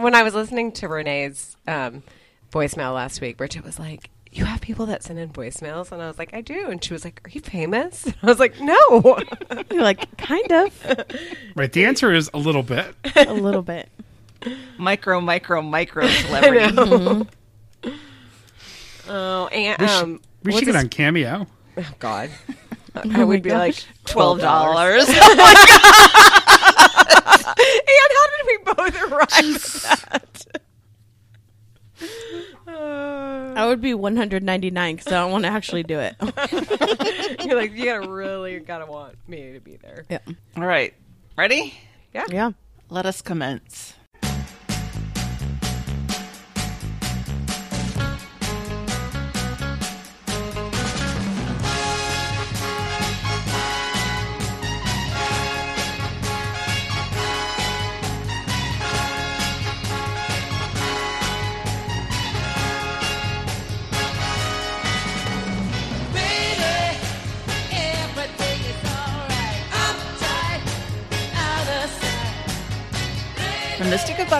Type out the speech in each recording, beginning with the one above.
when I was listening to Renee's um, voicemail last week, Bridget was like, "You have people that send in voicemails," and I was like, "I do," and she was like, "Are you famous?" And I was like, "No." You're like, kind of. Right. The answer is a little bit. A little bit. Micro, micro, micro celebrity. oh, and We should, um, we what's should get his- on Cameo. Oh God, I would be like Twelve dollars. And how did we both arrive at that? I would be 199 because I don't want to actually do it. you're like, you gotta really gotta want me to be there. yeah. All right. Ready? Yeah. Yeah. Let us commence.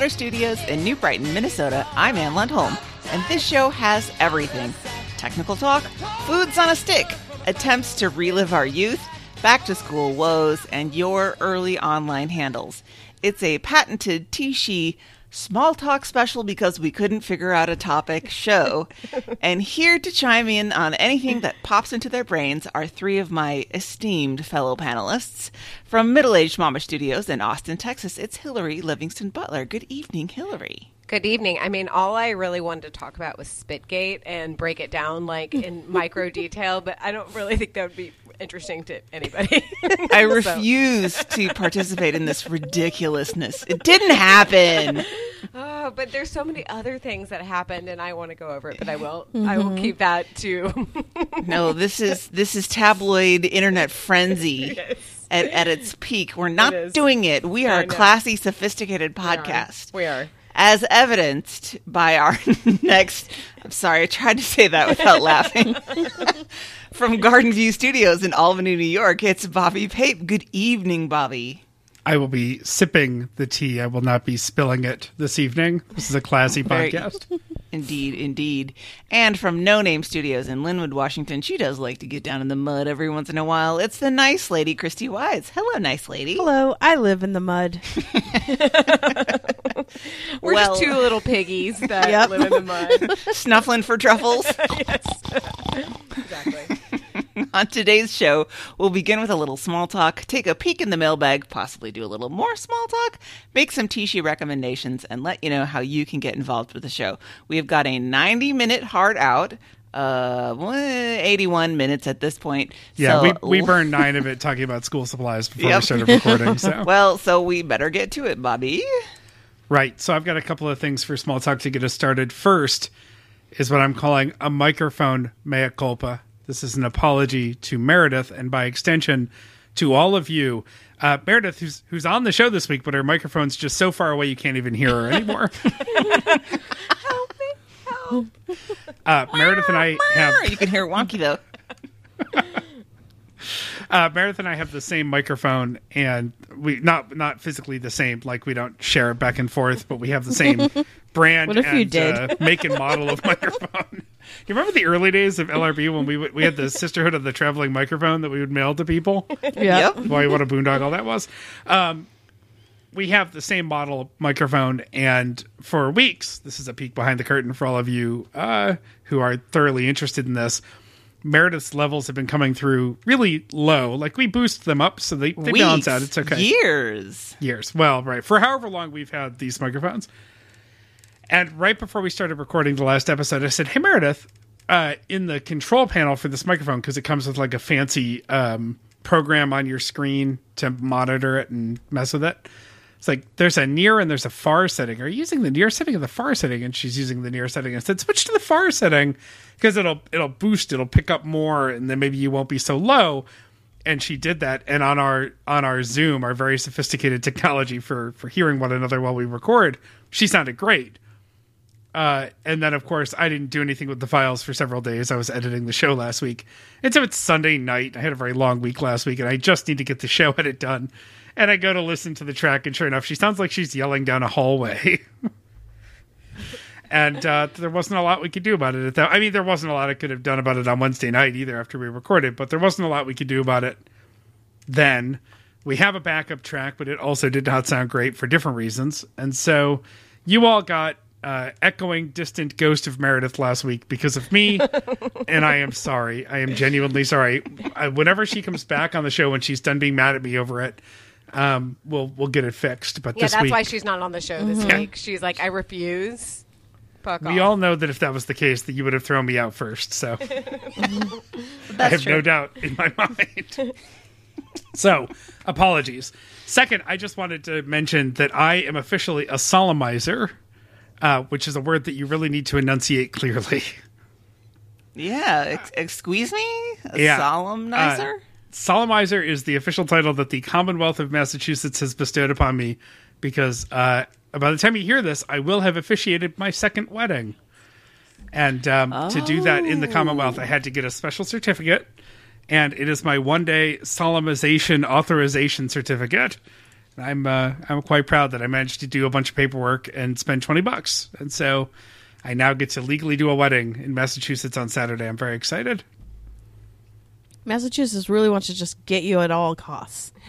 Butter Studios in New Brighton, Minnesota, I'm Ann Lundholm, and this show has everything technical talk, foods on a stick, attempts to relive our youth, back to school woes, and your early online handles. It's a patented Tishi small talk special because we couldn't figure out a topic show. and here to chime in on anything that pops into their brains are three of my esteemed fellow panelists. From Middle Aged Mama Studios in Austin, Texas, it's Hillary Livingston Butler. Good evening, Hillary. Good evening. I mean, all I really wanted to talk about was Spitgate and break it down like in micro detail, but I don't really think that would be interesting to anybody. I So- refuse to participate in this ridiculousness. It didn't happen. Oh, but there's so many other things that happened, and I want to go over it, but I will. I will mm-hmm. keep that to. No, this is this is tabloid internet frenzy at, at its peak. We're not is. doing it. We are a classy, sophisticated podcast. We are. As evidenced by our next I'm sorry, I tried to say that without laughing. From Garden View Studios in Albany, New York, it's Bobby Pape. Good evening, Bobby. I will be sipping the tea. I will not be spilling it this evening. This is a classy Very- podcast. Indeed, indeed. And from No Name Studios in Lynnwood, Washington, she does like to get down in the mud every once in a while. It's the nice lady, Christy Wise. Hello, nice lady. Hello. I live in the mud. We're Well- just two little piggies that Yep. live in the mud. Snuffling for truffles. exactly. On today's show, we'll begin with a little small talk, take a peek in the mailbag, possibly do a little more small talk, make some Tishi recommendations, and let you know how you can get involved with the show. We have got a 90 minute hard out, uh, 81 minutes at this point. Yeah, So- we, we burned nine of it talking about school supplies before Yep. we started recording. So Well, so we better get to it, Bobby. Right. So I've got a couple of things for small talk to get us started. First is what I'm calling a microphone mea culpa. This is an apology to Meredith and by extension to all of you. Uh, Meredith, who's who's on the show this week, but her microphone's just so far away you can't even hear her anymore. Help me! Help! Uh, Meredith and I have You can hear wonky though. Uh, Meredith and I have the same microphone, and we not not physically the same, like we don't share it back and forth, but we have the same brand What if and you did? Uh, make and model of microphone. You remember the early days of LRB when we would- we had the Sisterhood of the Traveling Microphone that we would mail to people? Yeah. Yep. Boy, what a boondoggle that was. Um, we have the same model microphone, and for weeks, this is a peek behind the curtain for all of you uh, who are thoroughly interested in this. Meredith's levels have been coming through really low. Like we boost them up, so they, they balance out. It's okay. Years. Years. Well, right. For however long we've had these microphones. And right before we started recording the last episode, I said, Hey, Meredith, uh, in the control panel for this microphone, because it comes with like a fancy um, program on your screen to monitor it and mess with it. It's like there's a near and there's a far setting. Are you using the near setting or the far setting? And she's using the near setting. I said, switch to the far setting because it'll it'll boost, it'll pick up more, and then maybe you won't be so low. And she did that. And on our on our zoom our very sophisticated technology for for hearing one another while we record she sounded great. Uh, and then of course i didn't do anything with the files for several days. I was editing the show last week. And so it's sunday night. I had a very long week last week and i just need to get the show edit done and i go to listen to the track and sure enough she sounds like she's yelling down a hallway and uh, there wasn't a lot we could do about it. At that, I mean, there wasn't a lot I could have done about it on Wednesday night either after we recorded, but there wasn't a lot we could do about it then. We have a backup track, but it also did not sound great for different reasons, and so you all got. Uh, echoing distant ghost of Meredith last week because of me, and I am sorry. I am genuinely sorry. I, whenever she comes back on the show, when she's done being mad at me over it, um, we'll we'll get it fixed. But Yeah, this that's week, why she's not on the show this week. She's like, I refuse. Fuck we off. all know that if that was the case, that you would have thrown me out first. So I have true. no doubt in my mind. so apologies. Second, I just wanted to mention that I am officially a solemnizer, uh, which is a word that you really need to enunciate clearly. Yeah, ex- excuse me? A Yeah. solemnizer? Uh, Solemnizer is the official title that the Commonwealth of Massachusetts has bestowed upon me because uh, by the time you hear this, I will have officiated my second wedding. And um, to do that in the Commonwealth, I had to get a special certificate, and it is my one day solemnization authorization certificate. I'm uh, I'm quite proud that I managed to do a bunch of paperwork and spend twenty bucks, and so I now get to legally do a wedding in Massachusetts on Saturday. I'm very excited. Massachusetts really wants to just get you at all costs.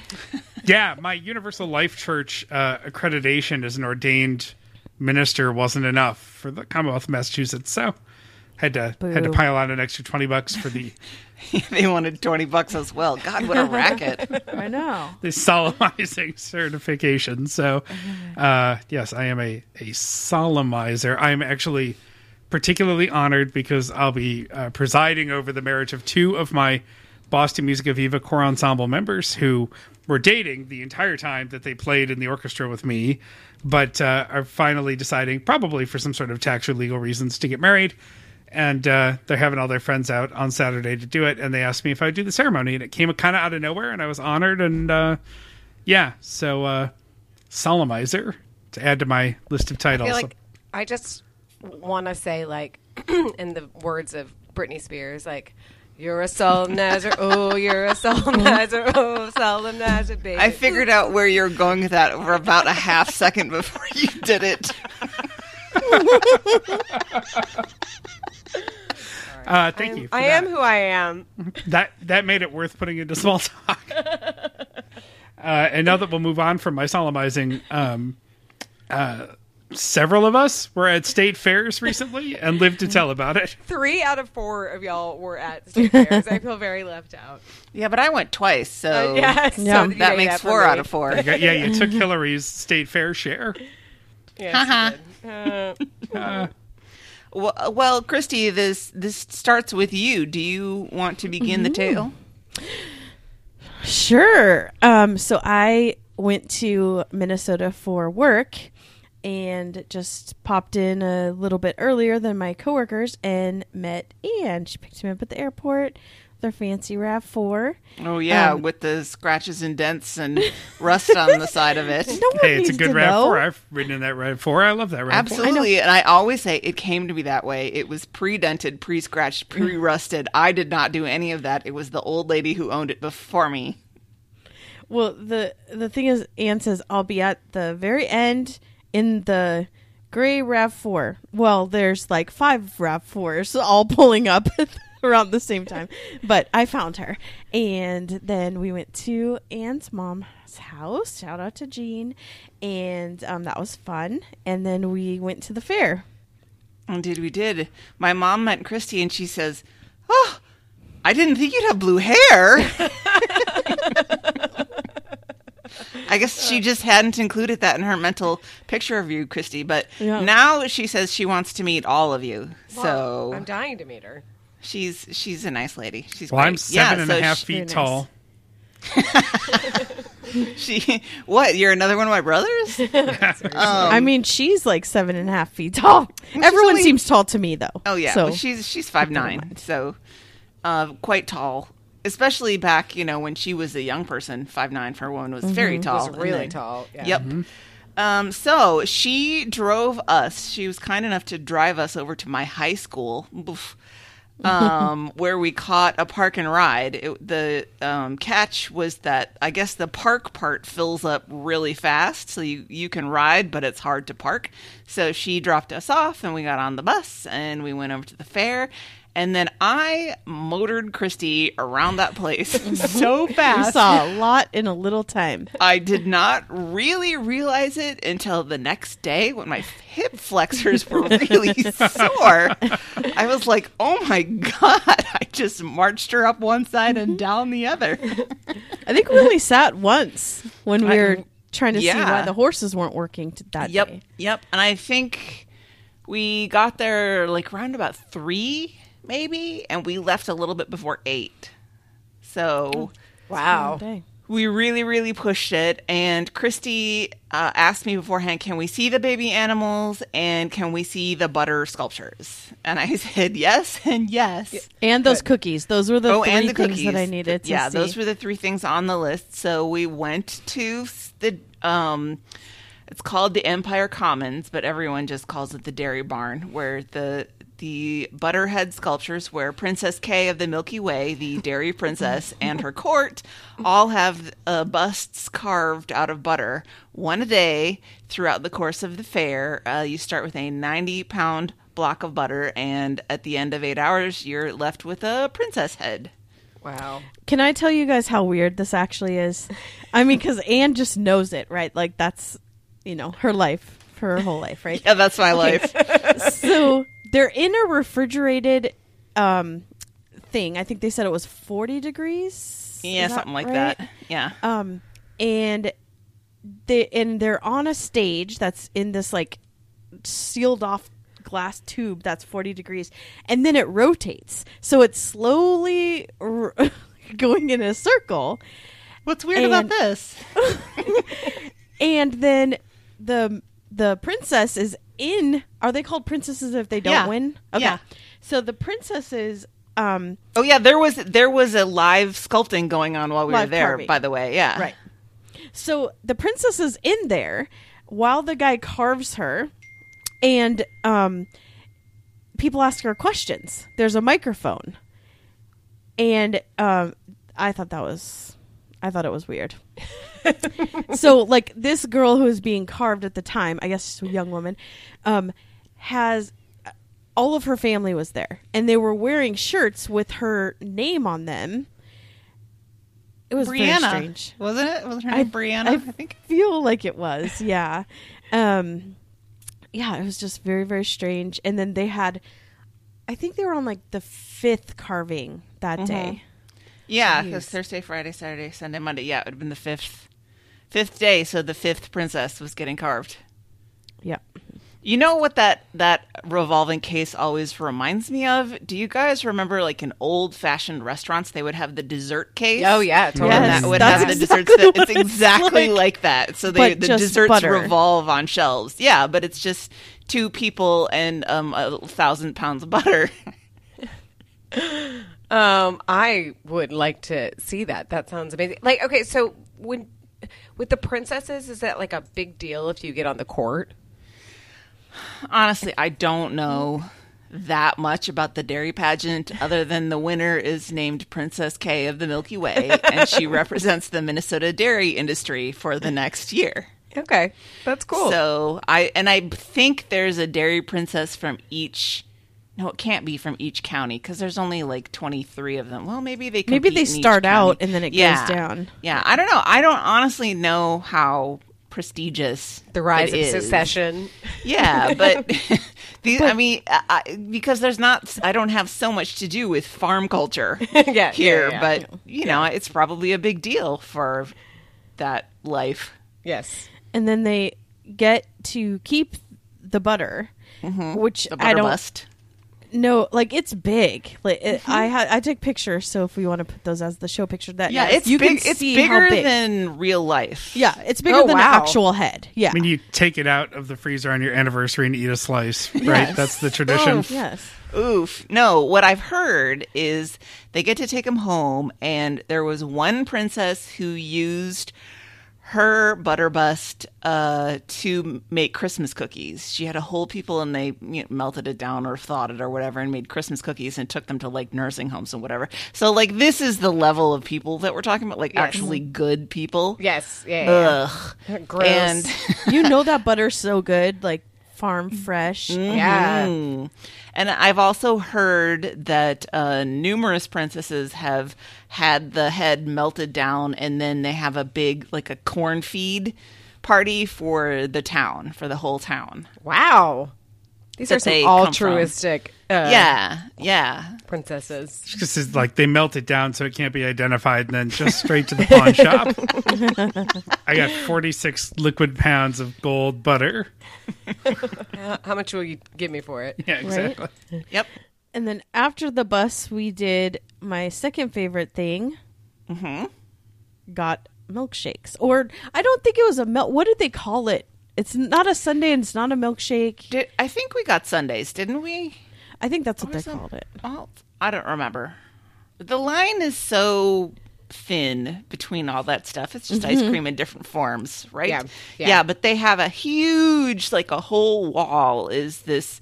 Yeah, my Universal Life Church uh, accreditation as an ordained minister wasn't enough for the Commonwealth of Massachusetts, so had to had to pile on an extra twenty bucks for the they wanted 20 bucks as well. God, what a racket. I know. the solemnizing certification. So, uh, yes, I am a a solemnizer. I am actually particularly honored because I'll be uh, presiding over the marriage of two of my Boston Music of Aviva Core Ensemble members who were dating the entire time that they played in the orchestra with me, but uh, are finally deciding, probably for some sort of tax or legal reasons, to get married. And uh, they're having all their friends out on Saturday to do it, and they asked me if I would do the ceremony, and it came kind of out of nowhere, and I was honored, and uh, yeah, so uh, solemnizer to add to my list of I titles. feel like I just want to say, like, in the words of Britney Spears, like, you're a solemnizer, oh, you're a solemnizer, oh, solemnizer, baby. I figured out where you're going with that for about a half second before you did it. uh, thank you. for I that. am who I am. that that made it worth putting into small talk. uh, and now that we'll move on from my solemnizing, um, uh, several of us were at state fairs recently and lived to tell about it. Three out of four of y'all were at state fairs. I feel very left out. Yeah, but I went twice, so Uh, yes, Yeah. so you that made makes up for four out of four. Yeah, yeah, you took Hillary's state fair share. Yes, you did. Uh, Well, well, Christy, this this starts with you. Do you want to begin the tale? Sure. Um, so I went to Minnesota for work and just popped in a little bit earlier than my coworkers and met Anne. She picked me up at the airport with her fancy RAV4. Oh yeah, Um, with the scratches and dents and rust on the side of it. No one Hey, it's a good to Rav know. Four. I've ridden in that Rav Four. I love that Rav Four. Absolutely, and I always say it came to me that way. It was pre-dented, pre-scratched, pre-rusted. I did not do any of that. It was the old lady who owned it before me. Well, the the thing is, Anne says I'll be at the very end in the gray Rav Four. Well, there's like five Rav Fours all pulling up around the same time, but I found her, and then we went to Anne's mom's house. Shout out to Jean, and um, that was fun. And then we went to the fair. Indeed, we did. My mom met Christy, and she says, "Oh, I didn't think you'd have blue hair." I guess she just hadn't included that in her mental picture of you, Christy. But Yeah. now she says she wants to meet all of you. well, so I'm dying to meet her. she's she's a nice lady. She's Well, I'm great. seven and a half she- feet Very nice. tall. She what? You're another one of my brothers? I mean, she's like seven and a half feet tall. Everyone only- seems tall to me, though. Oh yeah, so well, she's she's five nine, so uh, quite tall. Especially back, you know, when she was a young person, five nine for a woman was very tall. Was really then- tall. Yeah. Yep. Um, so she drove us. She was kind enough to drive us over to my high school. Um, where we caught a park and ride. It, the um, catch was that I guess the park part fills up really fast, so you, you can ride, but it's hard to park. So she dropped us off, and we got on the bus, and we went over to the fair. And then I motored Christy around that place so fast. saw a lot in a little time. I did not really realize it until the next day when my hip flexors were really sore. I was like, oh my God. I just marched her up one side and mm-hmm. down the other. I think we only sat once when we I- were trying to see why the horses weren't working that Yep. day. Yep. And I think we got there like around about three, maybe, and we left a little bit before eight. So. Wow. We really really pushed it and christy uh, asked me beforehand can we see the baby animals and can we see the butter sculptures and i said yes and yes And those cookies. Those were the oh three and the things cookies that I needed to yeah see. those were the three things on the list so we went to the um it's called the empire commons but everyone just calls it the dairy barn where the the butterhead sculptures where princess kay of the milky way the dairy princess and her court all have uh, busts carved out of butter one a day throughout the course of the fair uh, you start with a 90 pound block of butter and at the end of eight hours you're left with a princess head Wow. Can I tell you guys how weird this actually is? I mean, because Anne just knows it, right? Like that's, you know, her life, her whole life, right? yeah that's my life so they're in a refrigerated um, thing. I think they said it was forty degrees. Yeah, something like right? that. Yeah. Um, and they and they're on a stage that's in this like sealed off glass tube that's 40 degrees and then it rotates so it's slowly r- going in a circle What's weird about this? and then the the princess is in are they called princesses if they don't Yeah. win Yeah. so the princesses um Oh yeah, there was there was a live sculpting going on while we were there. carving. By the way, yeah. Right. So the princess is in there while the guy carves her, and um, people ask her questions. There's a microphone, and um, I thought that was, I thought it was weird. so like this girl who was being carved at the time, I guess she's a young woman, um, has all of her family was there, and they were wearing shirts with her name on them. It was very strange. wasn't it? Was her I- name Brianna? I I, think. feel like it was, yeah. um, yeah, it was just very, very strange. And then they had, I think they were on like the fifth carving that Mm-hmm. day. Yeah, because Thursday, Friday, Saturday, Sunday, Monday. Yeah, it would have been the fifth, fifth day. So the fifth princess was getting carved. Yeah. You know what that that revolving case always reminds me of? Do you guys remember, like in old fashioned restaurants, they would have the dessert case? Oh yeah, totally. and Yes, that would have the exactly desserts. That, it's it's exactly like. like, that. So they, the desserts butter. revolve on shelves. Yeah, but it's just two people and um, a thousand pounds of butter. Um, I would like to see that. That sounds amazing. Like, okay, so when with the princesses, is that like a big deal if you get on the court? Honestly, I don't know that much about the dairy pageant other than the winner is named Princess Kay of the Milky Way and she represents the Minnesota dairy industry for the next year. Okay, that's cool. So I and I think there's a dairy princess from each. No, it can't be from each county because there's only like 23 of them. Well, maybe they Maybe they start out and then it goes down. Yeah, I don't know. I don't honestly know how prestigious the rise it of is. secession. Yeah, but, the, I mean, I, I- because there's not, I don't have so much to do with farm culture yeah, here, yeah, yeah. but you know, it's probably a big deal for that life. yes, And then they get to keep the butter, mm-hmm. which The I butter don't bust. Know. Like it's big. Like it, Mm-hmm. I had I took pictures, so if we want to put those as the show picture, that Yeah, it's you big. can It's see bigger how big. than real life. Yeah, it's bigger Oh, than wow. an actual head. Yeah. I mean, you take it out of the freezer on your anniversary and eat a slice, right? Yes. That's the tradition. yes. Oof. No, what I've heard is they get to take them home, and there was one princess who used her butter bust uh, to make Christmas cookies. She had a whole people and they you know, melted it down or thawed it or whatever and made Christmas cookies and took them to like nursing homes and whatever. So like this is the level of people that we're talking about, like actually good people. Yes. Yeah. yeah, Ugh. yeah. Gross. And you know that butter's so good, like farm fresh. yeah. And I've also heard that uh, numerous princesses have had the head melted down, and then they have a big, like a corn feed party for the town, for the whole town. Wow. These are some altruistic uh, yeah, yeah. princesses. Just it's like they melt it down so it can't be identified, and then just straight to the pawn shop. I got forty six liquid pounds of gold butter. How, how much will you give me for it? Yeah, exactly. Yep. And then after the bus, we did my second favorite thing. hmm Got milkshakes, or I don't think it was a melt. What did they call it? It's not a sundae, and it's not a milkshake. Did I think we got sundaes, didn't we? I think that's what they called it. Well, I don't remember. The line is so thin between all that stuff. It's just ice mm-hmm. cream in different forms, right? Yeah, yeah. but they have a huge, like a whole wall is this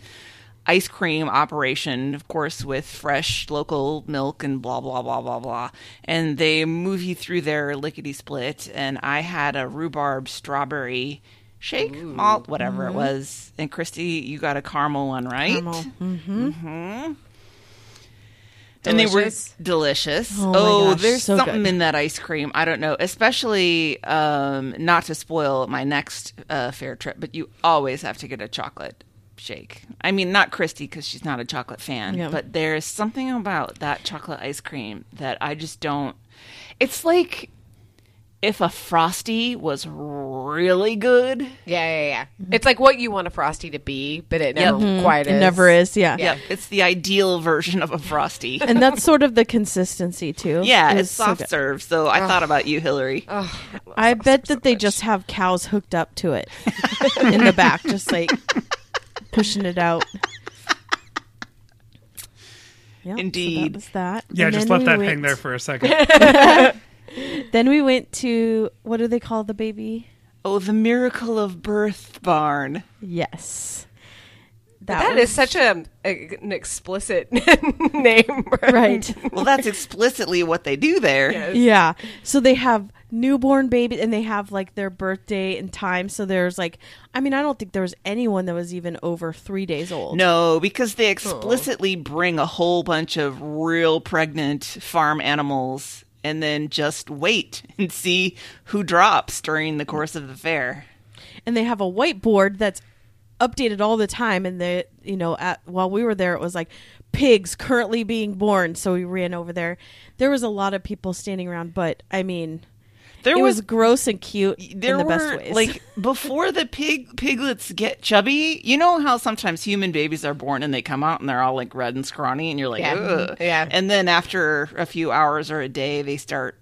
ice cream operation, of course, with fresh local milk and blah, blah, blah, blah, blah. And they move you through there lickety split. And I had a rhubarb strawberry shake, malt, whatever it was. And Christy, you got a caramel one, right? Caramel. Mm-hmm. and they were Delicious? Oh Oh, gosh, there's so something good. in that ice cream. I don't know, especially um, not to spoil my next uh, fair trip, but you always have to get a chocolate shake. I mean, not Christy because she's not a chocolate fan, Yeah. but there's something about that chocolate ice cream that I just don't. It's like if a frosty was really good. Yeah, yeah, yeah. Mm-hmm. It's like what you want a frosty to be, but it never mm-hmm. quite is. It never is. Yeah. Yep, it's the ideal version of a frosty. And that's sort of the consistency too. Yeah, It it's was so soft serve. So I thought about you, Hillary. I bet that they just have cows hooked up to it in the back, just like pushing it out. Yep, so Indeed. that was that. Yeah, And just then let we that hang went- there for a second. Then we went to what do they call the baby? Oh, the miracle of birth barn. Yes, That was- is such a, a- an explicit name, right. Well, that's explicitly what they do there. Yes. Yeah. So they have newborn babies and they have like their birthday and time. So there's like, I mean, I don't think there was anyone that was even over three days old. No, because they explicitly bring a whole bunch of real pregnant farm animals and then just wait and see who drops during the course of the fair. And they have a whiteboard that's updated all the time. And they, you know, at, while we were there, it was like pigs currently being born. So we ran over there. There was a lot of people standing around, but I mean, There it was, was gross and cute there in the were best ways. like before the pig piglets get chubby. You know how sometimes human babies are born and they come out and they're all like red and scrawny, and you're like, Yeah. Ugh. Mm-hmm. Yeah. And then after a few hours or a day, they start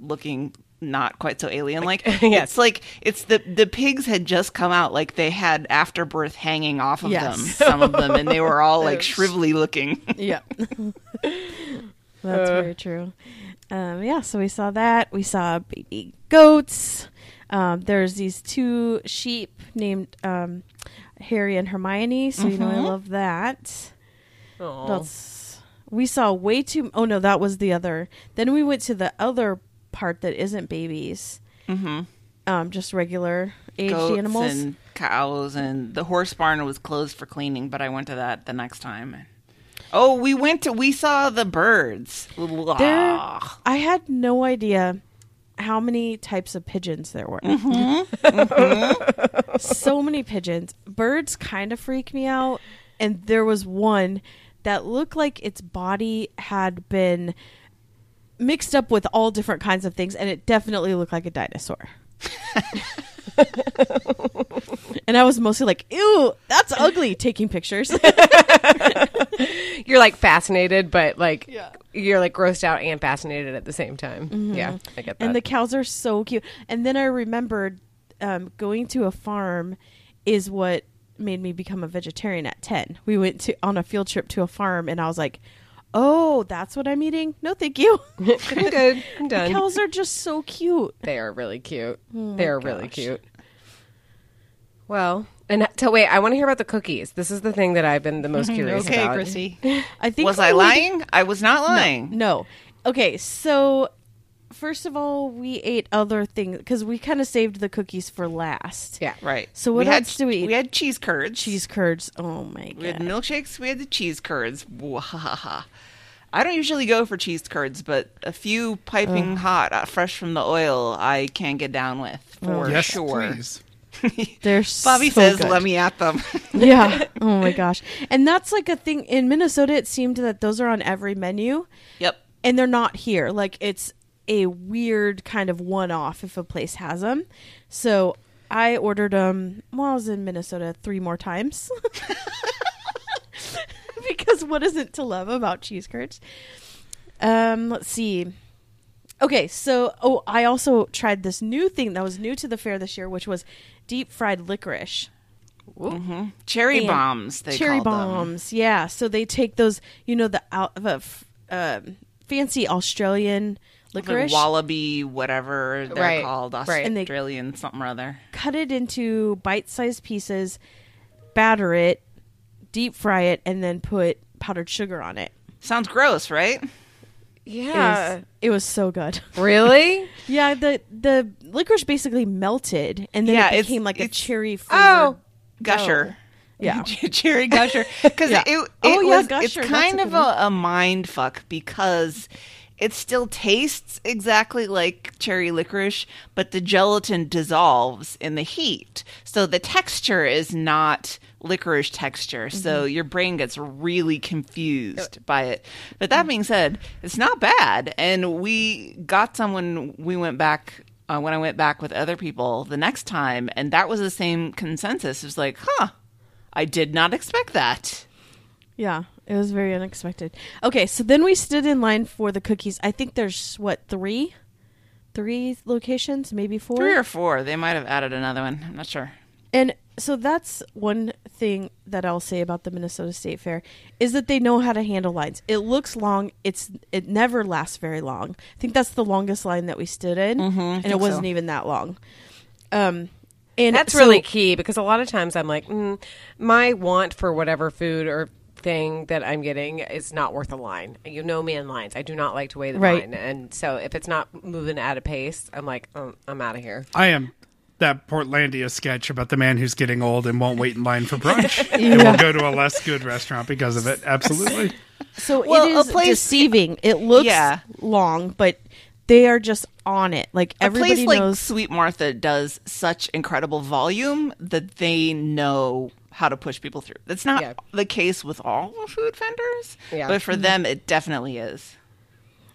looking not quite so alien like. Yes. It's like it's the the pigs had just come out, like they had afterbirth hanging off of Yes. them, some of them, and they were all like shrivelly looking. Yeah. That's very uh. true. Um, yeah, so we saw that. We saw baby goats. Um, there's these two sheep named um, Harry and Hermione, so you know I love that. Aw. That's we saw way too. Oh no, that was the other. Then we went to the other part that isn't babies. Mm-hmm. Um, just regular aged Goats animals. and cows, and the horse barn was closed for cleaning, but I went to that the next time. Oh, we went to we saw the birds. There. I had no idea how many types of pigeons there were. Mm-hmm. so many pigeons. Birds kind of freak me out, and there was one that looked like its body had been mixed up with all different kinds of things, and it definitely looked like a dinosaur. and I was mostly like, "Ew, that's ugly." Taking pictures. You're like fascinated, but like you're like grossed out and fascinated at the same time. Yeah, I get that. And the cows are so cute. And then I remembered um, going to a farm is what made me become a vegetarian at 10. We went to on a field trip to a farm and I was like, Oh, that's what I'm eating. No, thank you. I'm good. I'm done. Cows are just so cute. They are really cute. Oh they are really cute. Well, and so wait, I want to hear about the cookies. This is the thing that I've been the most mm-hmm. curious Okay, about. Chrissy. I think Was I we- lying? I was not lying. No. Okay, so first of all, we ate other things because we kind of saved the cookies for last. Yeah. Right. So what we had, else do we eat? We had cheese curds. Cheese curds. Oh my god. We had milkshakes. We had the cheese curds. Wahaha. I don't usually go for cheese curds, but a few piping hot, uh, fresh from the oil, I can get down with for yes, sure. please. They're Bobby so says, good. "Let me at them." yeah. Oh my gosh. And that's like a thing in Minnesota. It seemed that those are on every menu, yep. and they're not here. Like it's a weird kind of one-off if a place has them. So I ordered them while I was in Minnesota three more times. because what isn't to love about cheese curds? Um, let's see. Okay, so oh, I also tried this new thing that was new to the fair this year, which was deep fried licorice. Cherry And bombs. They cherry called them. bombs. Yeah, so they take those, you know, the out the f- um fancy Australian The licorice, wallaby, whatever they're Right, called, right. And they- Australian something or other. cut it into bite-sized pieces, batter it, deep fry it, and then put powdered sugar on it. Sounds gross, right? It Yeah. was, it was so good. Really? Yeah, the the licorice basically melted, and then Yeah, it became like a cherry. Oh. Gusher. Yeah. cherry gusher because Yeah. it, it Oh, yeah, was gusher, it's kind a of a, a mind fuck because it still tastes exactly like cherry licorice but the gelatin dissolves in the heat so the texture is not licorice texture so Mm-hmm. your brain gets really confused by it but that being said it's not bad and we got some when we went back uh, when I went back with other people the next time, and that was the same consensus. It was like, huh, I did not expect that. Yeah, it was very unexpected. Okay, so then we stood in line for the cookies. I think there's what three, three locations, maybe four. Three or four. They might have added another one. I'm not sure. And so that's one thing that I'll say about the Minnesota State Fair is that they know how to handle lines. It looks long. It's it never lasts very long. I think that's the longest line that we stood in, and it wasn't so. even that long. Um, and That's so- really key because a lot of times I'm like, mm, my want for whatever food or thing that I'm getting is not worth a line. You know me in lines. I do not like to wait in Right. line. And so if it's not moving at a pace, I'm like, oh, I'm out of here. I am that Portlandia sketch about the man who's getting old and won't wait in line for brunch. and will go to a less good restaurant because of it. Absolutely. So Well, it a is place- deceiving. It looks Yeah. long, but they are just on it. Like A everybody place like knows. Sweet Martha does such incredible volume that they know how to push people through. That's not Yeah. the case with all food vendors, Yeah. but for them, it definitely is.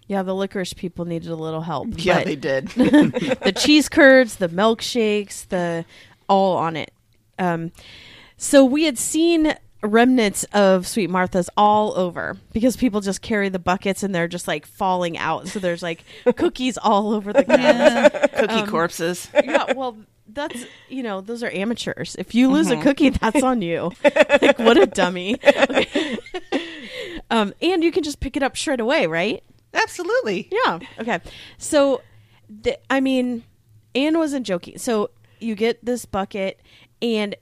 yeah, the licorice people needed a little help. Yeah, but they did. the cheese curds, the milkshakes, the all on it. Um, so we had seen remnants of Sweet Martha's all over because people just carry the buckets and they're just like falling out. So there's like cookies all over the ground. Cookie corpses. yeah, well, that's you know those are amateurs. If you lose a cookie, that's on you. like what a dummy. Um, and you can just pick it up straight away, right? Absolutely. Yeah. Okay. So, the, I mean, Anne wasn't joking. So you get this bucket, and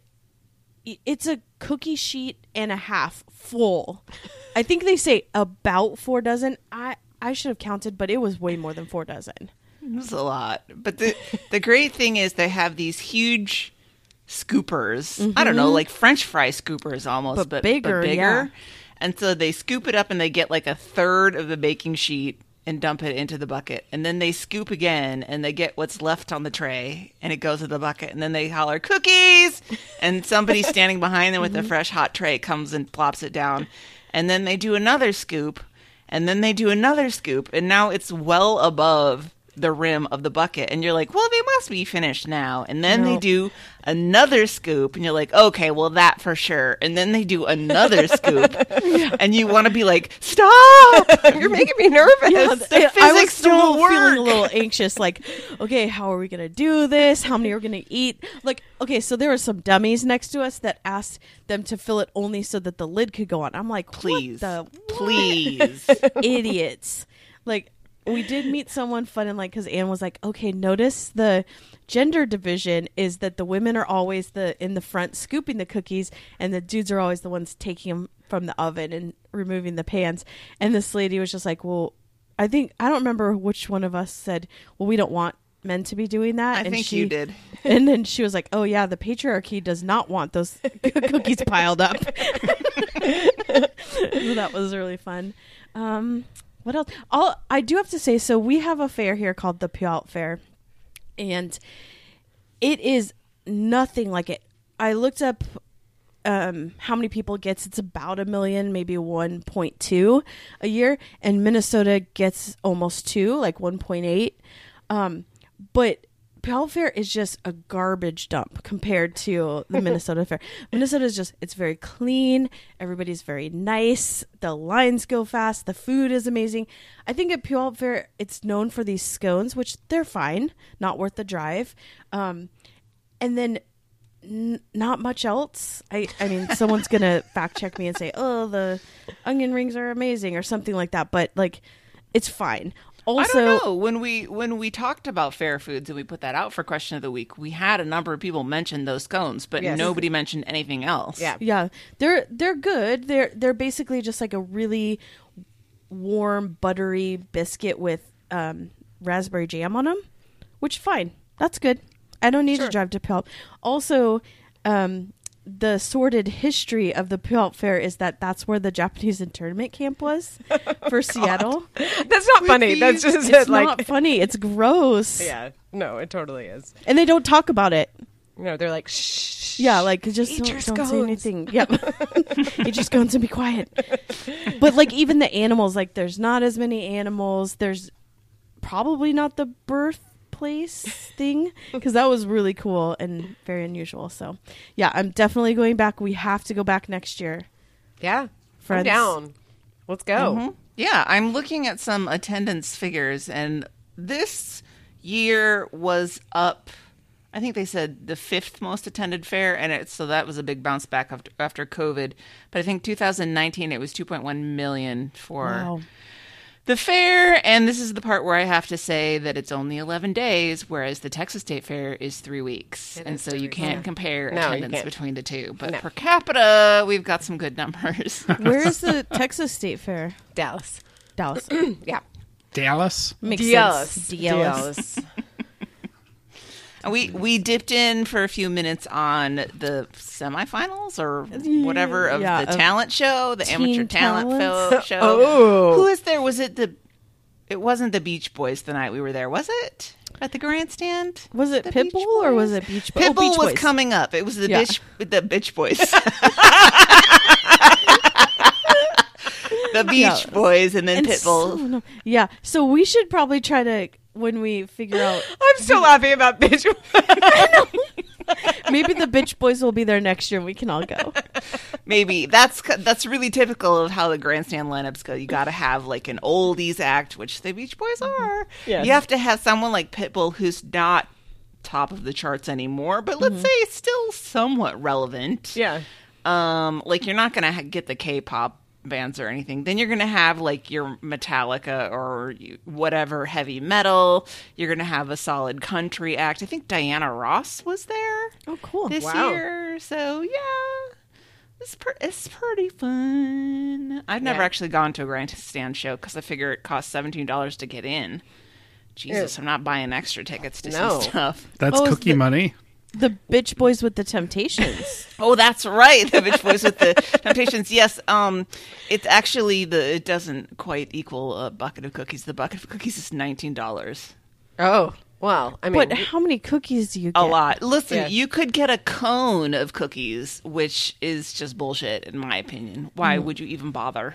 it's a cookie sheet and a half full. I think they say about four dozen. I I should have counted, but it was way more than four dozen. It was a lot. But the the great thing is they have these huge scoopers. I don't know, mm-hmm. like French fry scoopers almost, But but, bigger, bigger. yeah. And so they scoop it up and they get like a third of the baking sheet and dump it into the bucket. And then they scoop again and they get what's left on the tray and it goes in the bucket. And then they holler, cookies! And somebody standing behind them with a mm-hmm. fresh hot tray comes and plops it down. And then they do another scoop and then they do another scoop. And now it's well above the rim of the bucket, and you're like, well, they must be finished now. And then they do another scoop, and you're like, okay, well, that for sure. And then they do another scoop, and you want to be like, stop! You're making me nervous. Yeah, the I- was still feeling a little anxious. Like, okay, how are we gonna do this? How many are we gonna eat? Like, okay, so there were some dummies next to us that asked them to fill it only so that the lid could go on. I'm like, Please, the please. idiots. Like we did meet someone fun and like because Anne was like, okay, notice the gender division is that the women are always the in the front scooping the cookies, and the dudes are always the ones taking them from the oven and removing the pans. And this lady was just like, well, I think I don't remember which one of us said, well, we don't want men to be doing that. I and think she, you did. And then she was like, "Oh yeah, the patriarchy does not want those cookies piled up." so that was really fun. Um, what else? All I do have to say, so we have a fair here called the Puyallup Fair, and it is nothing like it. I looked up um, how many people gets. It's about a million, maybe 1.2 a year, and Minnesota gets almost two, like 1.8. Um, but Puyallup Fair is just a garbage dump compared to the Minnesota Fair. Minnesota is just it's very clean. Everybody's very nice. The lines go fast. The food is amazing. I think at Puyallup Fair it's known for these scones, which they're fine, not worth the drive. Um, and then n- not much else. I I mean, someone's gonna fact check me and say, "Oh, the onion rings are amazing" or something like that. But like, it's fine. Also, I don't know. When we when we talked about fair foods and we put that out for question of the week, we had a number of people mention those scones, but Yes. nobody mentioned anything else. Yeah. Yeah, they're they're good. They're they're basically just like a really warm, buttery biscuit with um, raspberry jam on them, which fine. That's good. I don't need Sure. to drive to Puyallup. Also, um, the sordid history of the Puyallup Fair is that that's where the Japanese internment camp was oh, for Seattle. That's not funny. That's just It's it. Like, not funny. It's gross. yeah, no, it totally is. and they don't talk about it. You know, they're like, shh. Yeah, like just don't, don't say anything. Yep, eat your scones and be quiet. But like even the animals, like there's not as many animals. There's probably not the birthplace thing because that was really cool and very unusual. So yeah, I'm definitely going back. We have to go back next year. yeah, I'm down. Let's go. Mhm. Yeah, I'm looking at some attendance figures, and this year was up. I think they said the fifth most attended fair, and it so that was a big bounce back after, after COVID. But I think 2019 it was 2.1 million for Wow. The fair, and this is the part where I have to say that it's only 11 days, whereas the Texas State Fair is three weeks, It and so you can't Yeah. compare No, attendance can't. between the two. But No. per capita, we've got some good numbers. Where is the Texas State Fair? Dallas. Dallas. Yeah. Dallas. Makes Dallas. sense. Dallas. Dallas. And we we dipped in for a few minutes on the semifinals or whatever of Yeah, the of talent show, the amateur talent fo- show. Oh. Who is there? Was it the? It wasn't the Beach Boys the night we were there, was it? At the grandstand? Was it Pitbull or was it Beach Boys? Oh, Pitbull Beach was Boys. coming up. It was the Yeah. bitch, the bitch boys. the Beach Yeah. Boys, and then And Pitbull. so- no- yeah. So we should probably try to when we figure out I'm still laughing about bitch. maybe the bitch boys will be there next year and we can all go. Maybe that's that's really typical of how the grandstand lineups go. You got to have like an oldies act, which the Beach Boys are. Yes. You have to have someone like Pitbull who's not top of the charts anymore, but let's say still somewhat relevant. yeah. Um, like you're not gonna ha- get the K-pop bands or anything. Then you're gonna have like your Metallica or whatever heavy metal. You're gonna have a solid country act. I think Diana Ross was there Oh, cool. this Wow. year. So yeah, it's per- it's pretty fun. I've never Yeah. actually gone to a grandstand show because I figure it costs seventeen dollars to get in. Jesus, Ew. I'm not buying extra tickets to No. see stuff. That's Oh, cookie the- money. The bitch boys with the Temptations. Oh, that's right. The bitch boys with the temptations. Yes. Um, it's actually the. It doesn't quite equal a bucket of cookies. The bucket of cookies is nineteen dollars. Oh, well, I mean, but how many cookies do you get? A lot. Listen, Yeah. you could get a cone of cookies, which is just bullshit, in my opinion. Why would you even bother?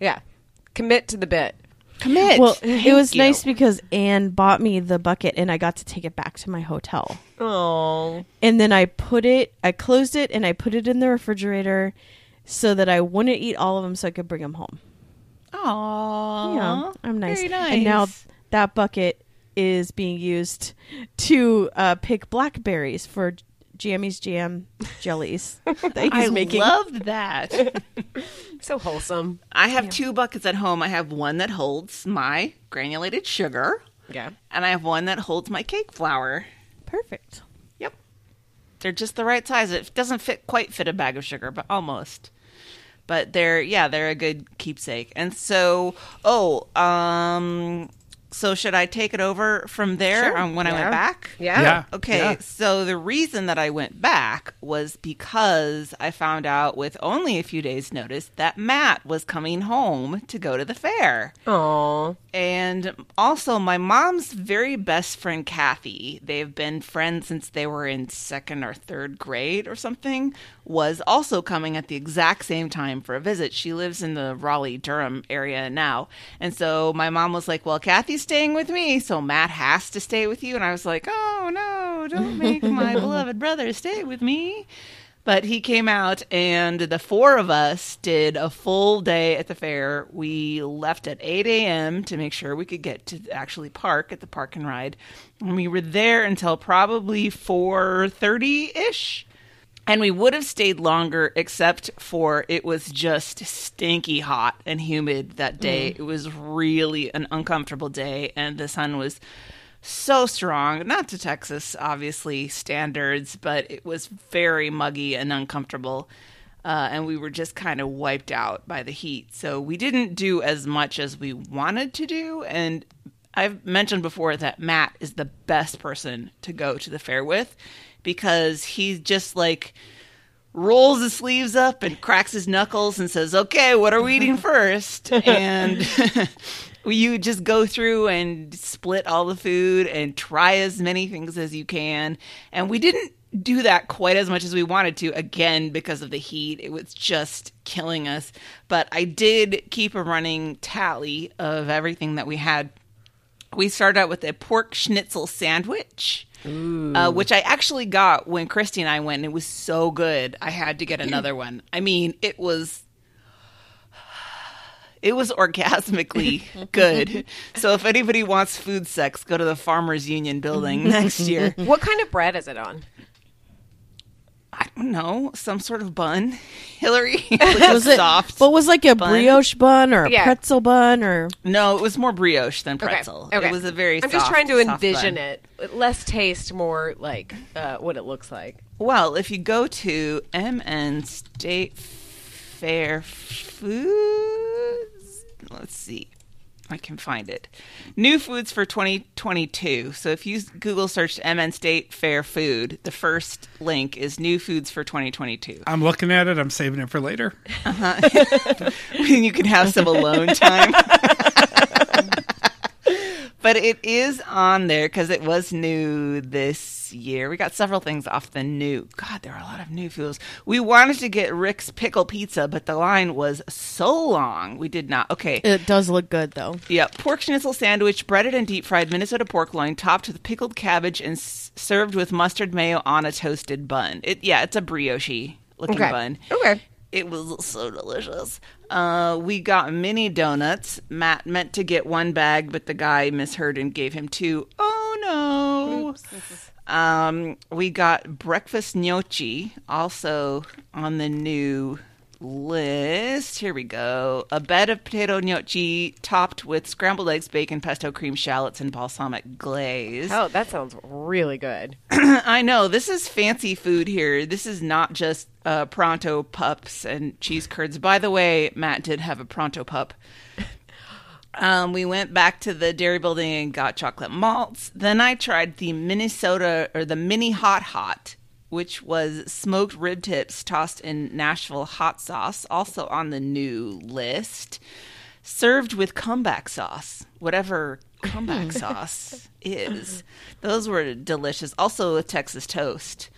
yeah. Commit to the bit. Commit. Well, it was you. nice because Anne bought me the bucket and I got to take it back to my hotel. Oh, And then I put it, I closed it and I put it in the refrigerator so that I wouldn't eat all of them so I could bring them home. Aww. Yeah, I'm nice. Very nice. And now that bucket is being used to uh, pick blackberries for Jammy's jam jellies that he's I making. loved that. so wholesome. I have two buckets at home. I have one that holds my granulated sugar, Yeah. and I have one that holds my cake flour. Perfect. Yep. They're just the right size. It doesn't fit quite fit a bag of sugar, but almost. But they're yeah, they're a good keepsake. And so, oh, um so should I take it over from there Sure. um, when I went back? Yeah. Yeah. Okay, Yeah. so the reason that I went back was because I found out with only a few days' notice that Matt was coming home to go to the fair. Oh, And also, my mom's very best friend, Kathy, they've been friends since they were in second or third grade or something, was also coming at the exact same time for a visit. She lives in the Raleigh Durham area now. And so my mom was like, Well, Kathy's staying with me, so Matt has to stay with you. And I was like, Oh, no, don't make my beloved brother stay with me. But he came out, and the four of us did a full day at the fair. We left at 8 a.m. to make sure we could get to actually park at the park and ride. And we were there until probably 4.30 ish. And we would have stayed longer, except for it was just stinky hot and humid that day. It was really an uncomfortable day, and the sun was so strong. Not to Texas, obviously, standards, but it was very muggy and uncomfortable. Uh, and we were just kind of wiped out by the heat. So we didn't do as much as we wanted to do. And I've mentioned before that Matt is the best person to go to the fair with because he just like rolls his sleeves up and cracks his knuckles and says, "Okay, what are we eating first? And you just go through and split all the food and try as many things as you can. And we didn't do that quite as much as we wanted to again because of the heat. It was just killing us. But I did keep a running tally of everything that we had we started out with a pork schnitzel sandwich, uh, which I actually got when Christy and I went. And it was so good. I had to get another one. I mean, it was. It was orgasmically good. So if anybody wants food sex, go to the Farmers Union building next year. what kind of bread is it on? I don't know, some sort of bun. Hillary, Was it soft? What was like a bun? brioche bun or a Yeah. pretzel bun or no, it was more brioche than pretzel. Okay. It was a very. I'm just soft- trying to soft envision bun. it. Less taste, more like uh, what it looks like. Well, if you go to MN State Fair Foods, let's see. I can find it. New foods for 2022. So if you Google search MN State Fair Food, the first link is new foods for 2022. I'm looking at it. I'm saving it for later. Uh-huh. you can have some alone time. but it is on there because it was new this year. We got several things off the new. God, there are a lot of new foods. We wanted to get Rick's Pickle Pizza, but the line was so long. We did not. Okay. it does look good though. Yeah, pork schnitzel sandwich, breaded and deep fried Minnesota pork loin, topped with pickled cabbage and s- served with mustard mayo on a toasted bun. It yeah, it's a brioche looking Okay. bun. Okay. It was so delicious. Uh, we got mini donuts. Matt meant to get one bag, but the guy misheard and gave him two. Oh no! Um, we got breakfast gnocchi, also on the new list. Here we go. A bed of potato gnocchi topped with scrambled eggs, bacon, pesto, cream, shallots, and balsamic glaze. Oh, that sounds really good. I know this is fancy food here. This is not just uh, pronto pups and cheese curds. By the way, Matt did have a pronto pup. Um, we went back to the dairy building and got chocolate malts. Then I tried the Minnesota or the mini hot hot, which was smoked rib tips tossed in Nashville hot sauce, also on the new list. Served with comeback sauce, whatever comeback sauce is. Those were delicious. Also with Texas toast.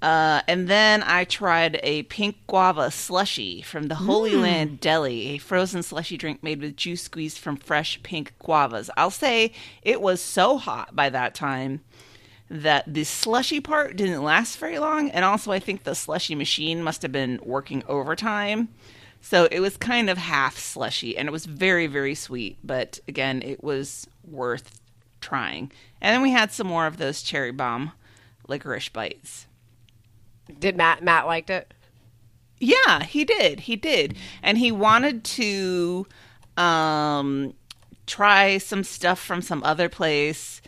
Uh, and then I tried a pink guava slushy from the Holy Land Deli, a frozen slushy drink made with juice squeezed from fresh pink guavas. I'll say it was so hot by that time that the slushy part didn't last very long. And also, I think the slushy machine must have been working overtime. So it was kind of half slushy and it was very, very sweet. But again, it was worth trying. And then we had some more of those cherry bomb licorice bites. Did Matt Matt liked it? Yeah, he did. He did. And he wanted to um try some stuff from some other place.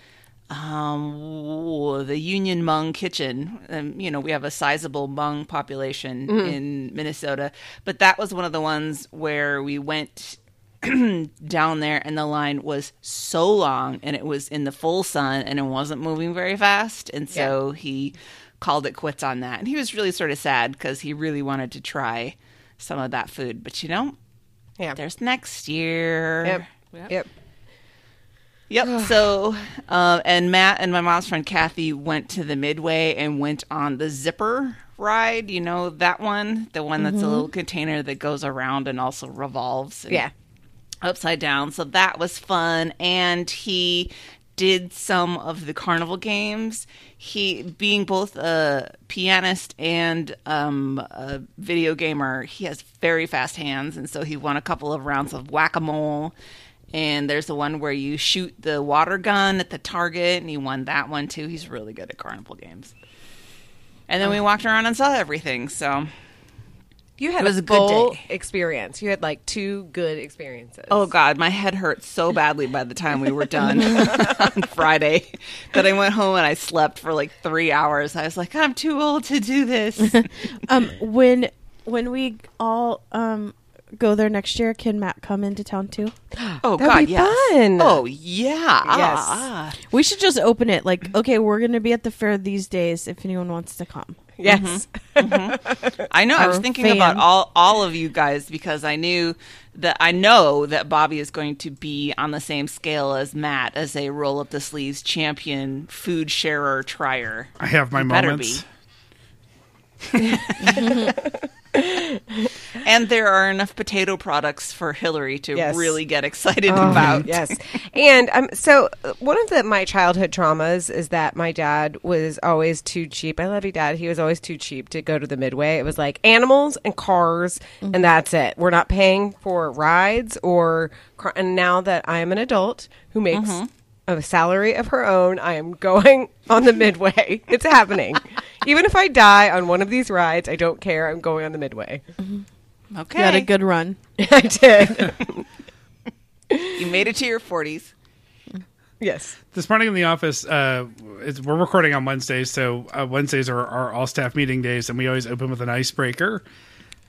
Um the Union Hmong kitchen. Um, you know, we have a sizable Hmong population in Minnesota, but that was one of the ones where we went down there and the line was so long and it was in the full sun and it wasn't moving very fast and so he called it quits on that and he was really sort of sad because he really wanted to try some of that food but you know Yeah. there's next year Yep. Yep. Yep. so, uh, and Matt and my mom's friend Kathy went to the Midway and went on the zipper ride. You know that one, the one that's a little container that goes around and also revolves. and Yeah. upside down. So that was fun. And he did some of the carnival games. He, being both a pianist and um, a video gamer, he has very fast hands. And so he won a couple of rounds of whack a mole. And there's the one where you shoot the water gun at the target, and he won that one too. He's really good at carnival games. And then we walked around and saw everything. So You had It was a a good day. experience. You had like two good experiences. Oh God, my head hurt so badly by the time we were done on Friday that I went home and I slept for like three hours. I was like, I'm too old to do this. Um, when when we all um go there next year, can Matt come into town too? Oh That'd God, be yes. fun. Oh yeah. Yes. Ah. We should just open it like, okay, we're gonna be at the fair these days. If anyone wants to come, yes. I know. I was Our thinking about all all of you guys because I knew that I know that Bobby is going to be on the same scale as Matt as a roll up the sleeves champion food sharer trier. I have my You better moments. And there are enough potato products for Hillary to Yes. really get excited Oh, about. yes. And um, so uh, one of the my childhood traumas is that my dad was always too cheap. I love you, dad. He was always too cheap to go to the Midway. It was like animals and cars, and that's it. We're not paying for rides or. Car- and now that I am an adult who makes a salary of her own, I am going on the Midway. It's happening. Even if I die on one of these rides, I don't care. I'm going on the Midway. Okay. you had a good run. I did. You made it to your 40s. yes. This morning in the office, uh, it's, we're recording on Wednesdays, so uh, Wednesdays are our all staff meeting days, and we always open with an icebreaker.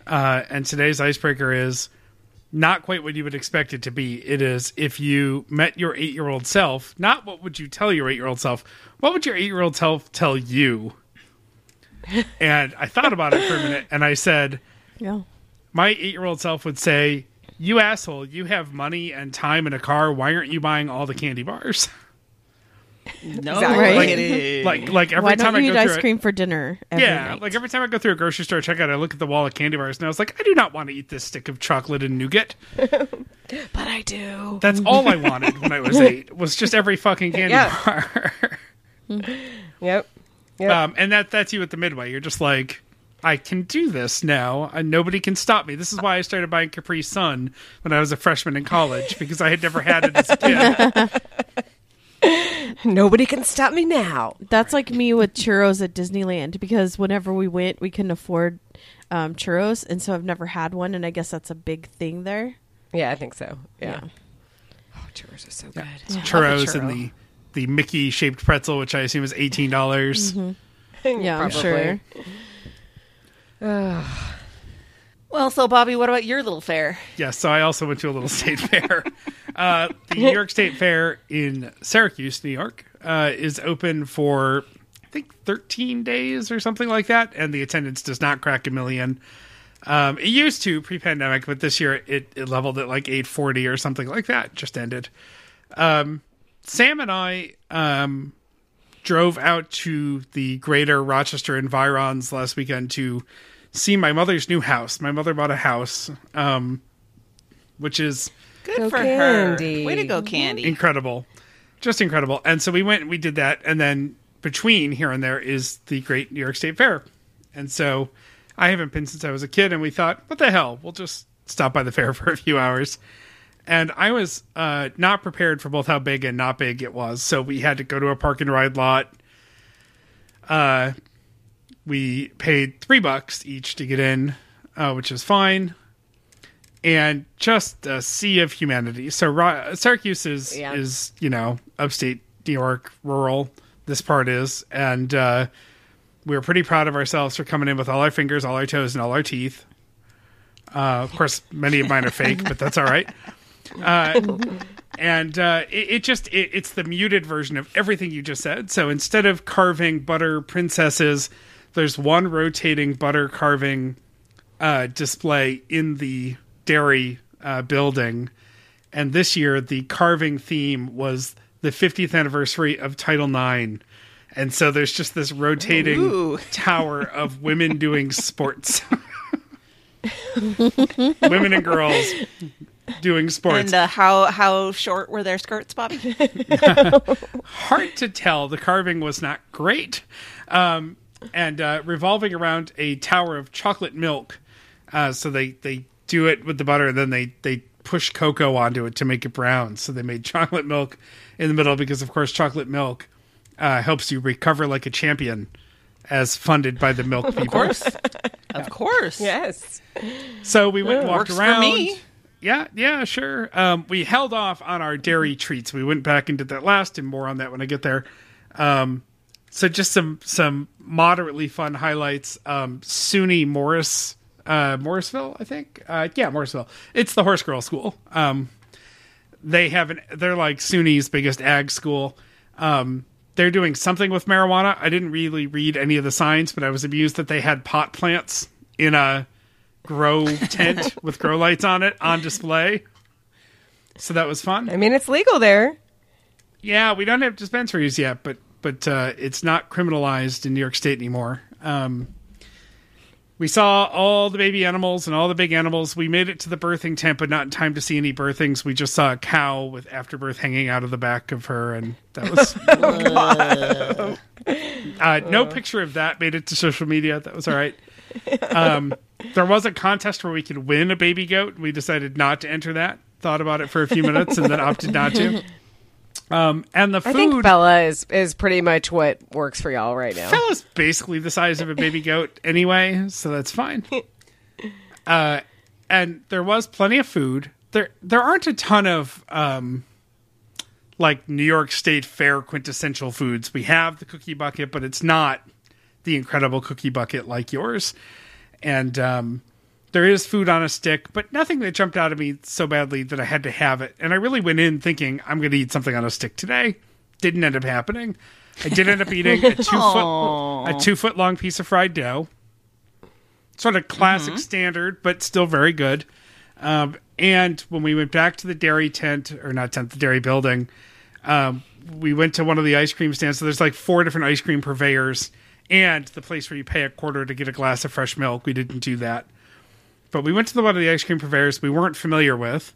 Uh, and today's icebreaker is not quite what you would expect it to be. It is if you met your eight year old self, not what would you tell your eight year old self, what would your eight year old self tell you? and I thought about it for a minute, and I said, Yeah. my eight year old self would say, You asshole, you have money and time and a car. Why aren't you buying all the candy bars? No Exactly. Right. kidding. like like every Why time don't you I eat go ice through cream for dinner? Every yeah, night? like every time I go through a grocery store checkout, I look at the wall of candy bars and I was like, I do not want to eat this stick of chocolate and nougat. But I do. That's all I wanted when I was eight was just every fucking candy Yeah. bar. Yep. Yep. um, and that that's you at the midway. You're just like. I can do this now, and nobody can stop me. This is why I started buying Capri Sun when I was a freshman in college because I had never had it as a kid. Nobody can stop me now. That's like me with churros at Disneyland because whenever we went, we couldn't afford um, churros, and so I've never had one, and I guess that's a big thing there. Yeah, I think so. Yeah. Yeah. Oh, churros are so good. churros churro. and the the Mickey shaped pretzel, which I assume is eighteen dollars. Yeah, I'm Probably. sure. Well, so Bobby, what about your little fair? Yes, so I also went to a little state fair. Uh, the New York State Fair in Syracuse, New York, uh, is open for I think thirteen days or something like that, and the attendance does not crack a million. Um, it used to pre-pandemic, but this year it, it leveled at like eight forty or something like that. Just ended. Um, Sam and I um, drove out to the greater Rochester environs last weekend to see my mother's new house. My mother bought a house, um, which is Good Go for Candy. her. Way to go, Candy. incredible, just incredible. And so we went, we did that, and then between here and there is the Great New York State Fair, and so I haven't been since I was a kid, and we thought, what the hell, we'll just stop by the fair for a few hours. And I was uh, not prepared for both how big and not big it was, so we had to go to a park and ride lot. Uh, we paid three bucks each to get in, uh, which is fine and just a sea of humanity. So Syracuse is Yeah. is you know upstate New York, rural. This part is, and uh, we were pretty proud of ourselves for coming in with all our fingers, all our toes, and all our teeth. Uh, of course, many of mine are fake, but that's all right. Uh, and uh, it, it just it, it's the muted version of everything you just said. So instead of carving butter princesses, there's one rotating butter carving uh, display in the dairy uh, building. And this year, the carving theme was the 50th anniversary of Title IX. And so there's just this rotating Ooh. tower of women doing sports. women and girls doing sports. And uh, how how short were their skirts, Bobby? hard to tell. The carving was not great. Um, and uh, revolving around a tower of chocolate milk. Uh, so they, they do it with the butter and then they, they push cocoa onto it to make it brown. So they made chocolate milk in the middle because, of course, chocolate milk uh, helps you recover like a champion as funded by the milk people. Of course, of course. Yes. So we went and walked Works for around. me. Yeah, yeah, sure. Um, we held off on our dairy treats. We went back and did that last, and more on that when I get there. Um, so just some some moderately fun highlights. Um, SUNY Morris, uh, Morrisville, I think. Uh, yeah, Morrisville. It's the horse girl school. Um, they have an. They're like SUNY's biggest ag school. Um, they're doing something with marijuana. I didn't really read any of the signs, but I was amused that they had pot plants in a grow tent with grow lights on it on display. So that was fun. I mean, it's legal there. Yeah, we don't have dispensaries yet, but but uh, it's not criminalized in New York State anymore. Um, we saw all the baby animals and all the big animals. We made it to the birthing tent, but not in time to see any birthings. We just saw a cow with afterbirth hanging out of the back of her, and that was. uh, no picture of that made it to social media. That was all right. Um, there was a contest where we could win a baby goat. We decided not to enter that. Thought about it for a few minutes and then opted not to. Um, and the food. I think Bella is is pretty much what works for y'all right now. Bella's basically the size of a baby goat anyway, so that's fine. Uh, and there was plenty of food. There, there aren't a ton of um, like New York State Fair quintessential foods. We have the cookie bucket, but it's not the incredible cookie bucket like yours. And um, there is food on a stick, but nothing that jumped out at me so badly that I had to have it. And I really went in thinking I'm going to eat something on a stick today. Didn't end up happening. I did end up eating a two foot a two foot long piece of fried dough. Sort of classic standard, but still very good. Um, and when we went back to the dairy tent, or not tent, the dairy building, um, we went to one of the ice cream stands. So there's like four different ice cream purveyors and the place where you pay a quarter to get a glass of fresh milk. We didn't do that. But we went to the one of the ice cream purveyors we weren't familiar with.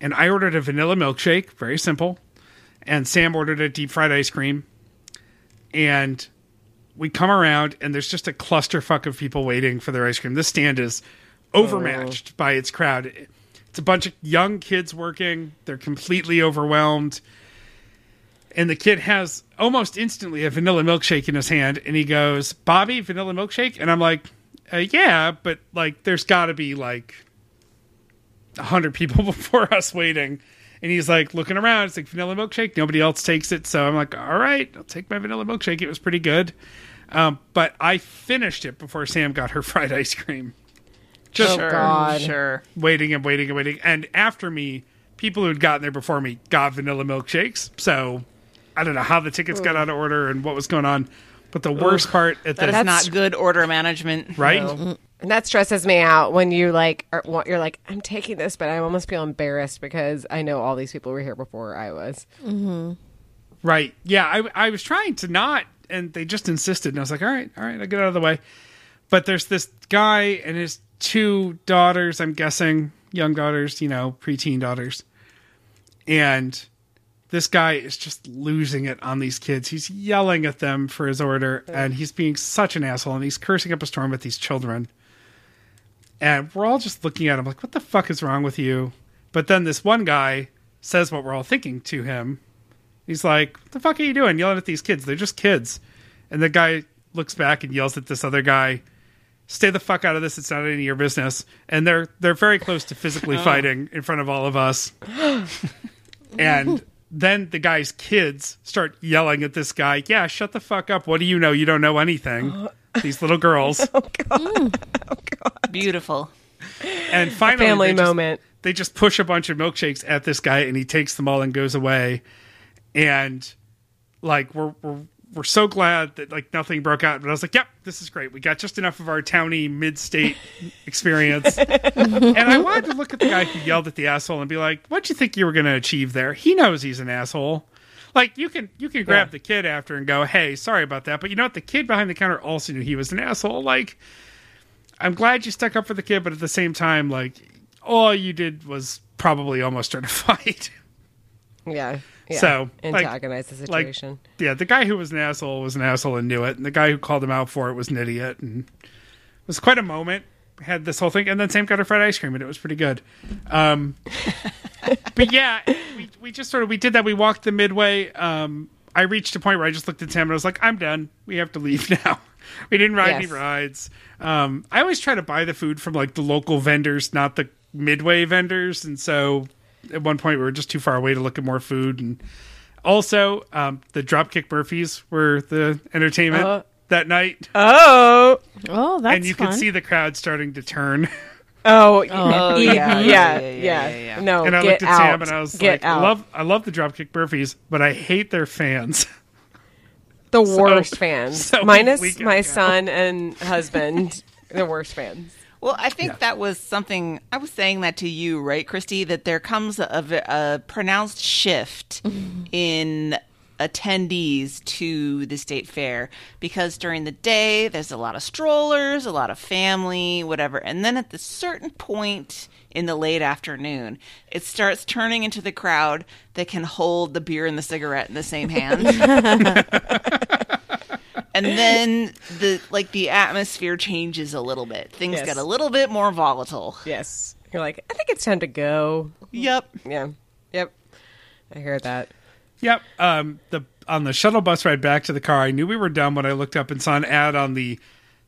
And I ordered a vanilla milkshake, very simple. And Sam ordered a deep fried ice cream. And we come around and there's just a clusterfuck of people waiting for their ice cream. This stand is overmatched by its crowd. It's a bunch of young kids working. They're completely overwhelmed. And the kid has almost instantly a vanilla milkshake in his hand and he goes, Bobby, vanilla milkshake? And I'm like, uh, yeah, but like there's got to be like a hundred people before us waiting. And he's like looking around. It's like vanilla milkshake. Nobody else takes it. So I'm like, all right, I'll take my vanilla milkshake. It was pretty good. Um, but I finished it before Sam got her fried ice cream. Just sure, God. sure. waiting and waiting and waiting. And after me, people who had gotten there before me got vanilla milkshakes. So I don't know how the tickets got out of order and what was going on. But the worst part at That the is not good order management. right. And that stresses me out when you like are, you're like I'm taking this, but I almost feel embarrassed because I know all these people were here before I was. Mm-hmm. Right. Yeah, I, I was trying to not, and they just insisted. And I was like, all right, all right, I'll get out of the way. But there's this guy and his two daughters, I'm guessing, young daughters, you know, preteen daughters. And this guy is just losing it on these kids. He's yelling at them for his order, and he's being such an asshole, and he's cursing up a storm at these children. And we're all just looking at him like, what the fuck is wrong with you? But then this one guy says what we're all thinking to him. He's like, "What the fuck are you doing, yelling at these kids? They're just kids." And the guy looks back and yells at this other guy, "Stay the fuck out of this! It's not any of your business." And they're they're very close to physically oh. fighting in front of all of us. and then the guy's kids start yelling at this guy, "Yeah, shut the fuck up! What do you know? You don't know anything." These little girls, Oh god! Mm. Oh god! Beautiful. and finally, family they just- moment. they just push a bunch of milkshakes at this guy and he takes them all and goes away and like we're we're we're so glad that like nothing broke out but i was like yep this is great. We got just enough of our towny mid-state experience. And i wanted to look at the guy who yelled at the asshole and be like what do you think you were going to achieve there? He knows he's an asshole. Like you can you can grab Yeah. the kid after and go hey sorry about that. But you know what? The kid behind the counter also knew he was an asshole. Like i'm glad you stuck up for the kid but at the same time like all you did was probably almost start a fight. Yeah. yeah. So, like- antagonize the like, situation. yeah, the guy who was an asshole was an asshole and knew it, and the guy who called him out for it was an idiot, and it was quite a moment. Had this whole thing, and then Sam got her fried ice cream, and it was pretty good. Um, but yeah, we we just sort of we did that. We walked the midway. Um, I reached a point where I just looked at Sam and I was like, "I'm done. We have to leave now." we didn't ride any rides. Um, I always try to buy the food from like the local vendors, not the midway vendors, and so at one point we were just too far away to look at more food, and also um, the Dropkick Murphys were the entertainment uh, that night. Oh, oh, that's and you fun. could see the crowd starting to turn. Oh, oh, oh yeah, yeah, yeah, yeah, yeah, No, and I looked at out. Sam and I was get like, out. "Love, I love the Dropkick Murphys, but I hate their fans." The worst so, fans, so minus my son and husband, the worst fans. Well, I think that was something I was saying that to you, right, Christy? That there comes a pronounced shift mm-hmm. in attendees to the state fair because during the day there's a lot of strollers, a lot of family, whatever, and then at the certain point in the late afternoon, it starts turning into the crowd that can hold the beer and the cigarette in the same hand. and then the like the atmosphere changes a little bit. Things Yes. get a little bit more volatile. Yes. You're like, I think it's time to go. Yep. Yeah. Yep. I hear that. yep um the on the shuttle bus ride back to the car i knew we were done when i looked up and saw an ad on the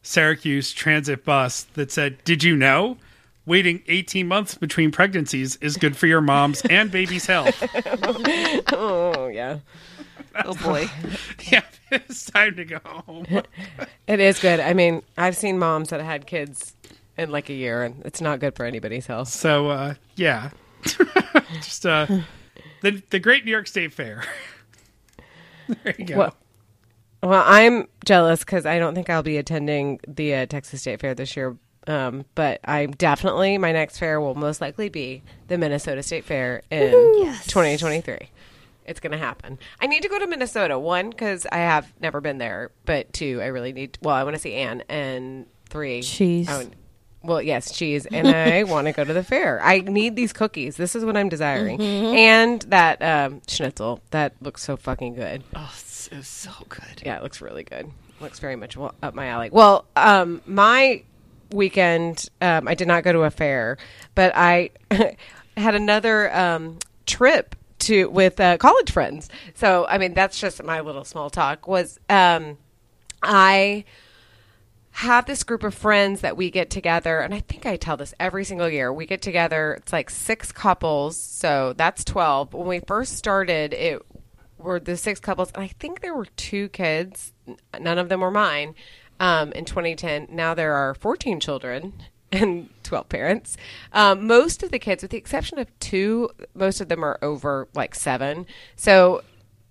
syracuse transit bus that said did you know waiting 18 months between pregnancies is good for your mom's and baby's health Oh, yeah. Oh boy. yeah it's time to go home It is good. I mean, I've seen moms that had kids in like a year, and it's not good for anybody's health. So uh, yeah, just uh, the the Great New York State Fair. there you go. Well, well, I'm jealous because I don't think I'll be attending the uh, Texas State Fair this year. Um, but I'm definitely my next fair will most likely be the Minnesota State Fair in 2023. It's going to happen. I need to go to Minnesota. One, because I have never been there, but two, I really need. well, I want to see Anne, and three, Cheese. Would- well, yes, cheese, and I want to go to the fair. I need these cookies. This is what I'm desiring, and that um, schnitzel that looks so fucking good. Oh, it's, it's so good. Yeah, it looks really good. Looks very much wa- up my alley. Well, um, my weekend, um, I did not go to a fair, but I had another um, trip to with uh, college friends. So, I mean, that's just my little small talk. Was um, I have this group of friends that we get together and i think i tell this every single year we get together it's like six couples so that's 12 when we first started it were the six couples and i think there were two kids none of them were mine um, in 2010 now there are 14 children and 12 parents um, most of the kids with the exception of two most of them are over like seven so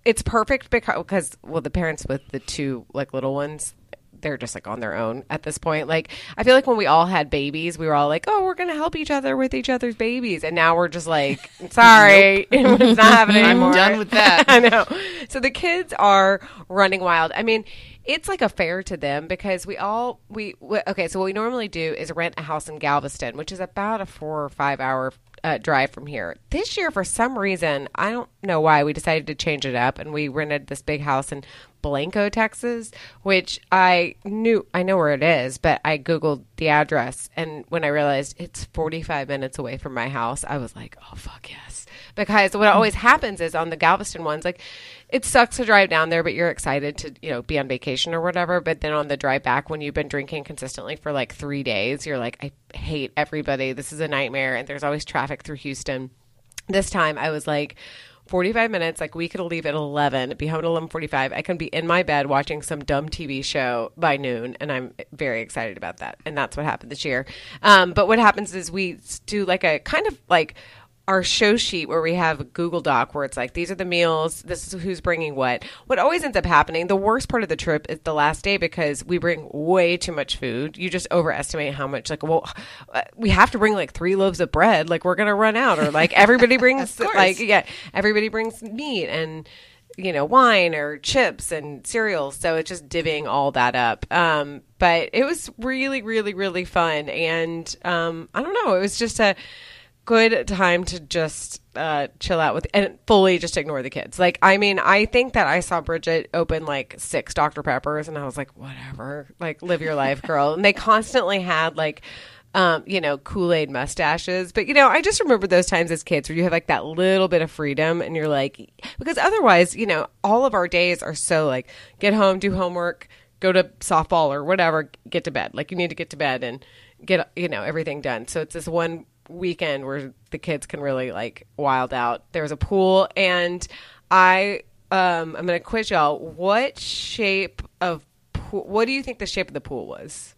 it's perfect because, well the parents with the two like little ones they're just like on their own at this point. Like I feel like when we all had babies, we were all like, "Oh, we're gonna help each other with each other's babies," and now we're just like, "Sorry, it's not happening I'm anymore." done with that. I know. So the kids are running wild. I mean, it's like a fair to them because we all we okay. So what we normally do is rent a house in Galveston, which is about a four or five hour uh, drive from here. This year, for some reason, I don't know why, we decided to change it up and we rented this big house in Blanco, Texas, which I knew I know where it is, but I googled the address and when I realized it's 45 minutes away from my house, I was like, "Oh fuck yes." Because what always happens is on the Galveston ones like it sucks to drive down there, but you're excited to, you know, be on vacation or whatever, but then on the drive back when you've been drinking consistently for like 3 days, you're like, "I hate everybody. This is a nightmare." And there's always traffic through Houston. This time I was like 45 minutes like we could leave at 11 be home at 11.45 i can be in my bed watching some dumb tv show by noon and i'm very excited about that and that's what happened this year. Um, but what happens is we do like a kind of like our show sheet where we have a Google Doc where it's like these are the meals, this is who's bringing what. What always ends up happening, the worst part of the trip is the last day because we bring way too much food. You just overestimate how much. Like, well, uh, we have to bring like three loaves of bread. Like, we're gonna run out, or like everybody brings like yeah, everybody brings meat and you know wine or chips and cereals. So it's just divvying all that up. Um, but it was really, really, really fun, and um, I don't know, it was just a good time to just uh, chill out with and fully just ignore the kids. Like, I mean, I think that I saw Bridget open like six Dr. Peppers, and I was like, whatever, like, live your life, girl. and they constantly had like, um, you know, Kool Aid mustaches. But you know, I just remember those times as kids where you have like that little bit of freedom, and you're like, because otherwise, you know, all of our days are so like, get home, do homework, go to softball or whatever, get to bed. Like, you need to get to bed and get you know everything done. So it's this one weekend where the kids can really like wild out. There was a pool, and I um, I'm gonna quiz y'all. What shape of pool? What do you think the shape of the pool was?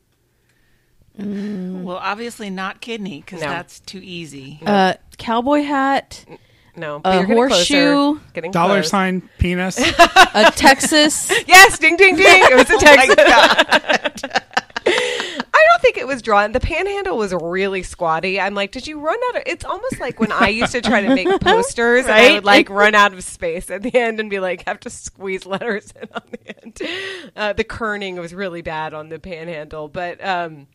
Well, obviously not kidney because No. that's too easy. Uh, cowboy hat, No, but A you're horseshoe, closer. getting Dollar close. sign penis. a Texas. Yes, ding ding ding. It was a Oh Texas. I don't think it was drawn. The panhandle was really squatty. I'm like, did you run out of? It's almost like when I used to try to make posters, and I would like run out of space at the end and be like, have to squeeze letters in on the end. Uh, the kerning was really bad on the panhandle, but um,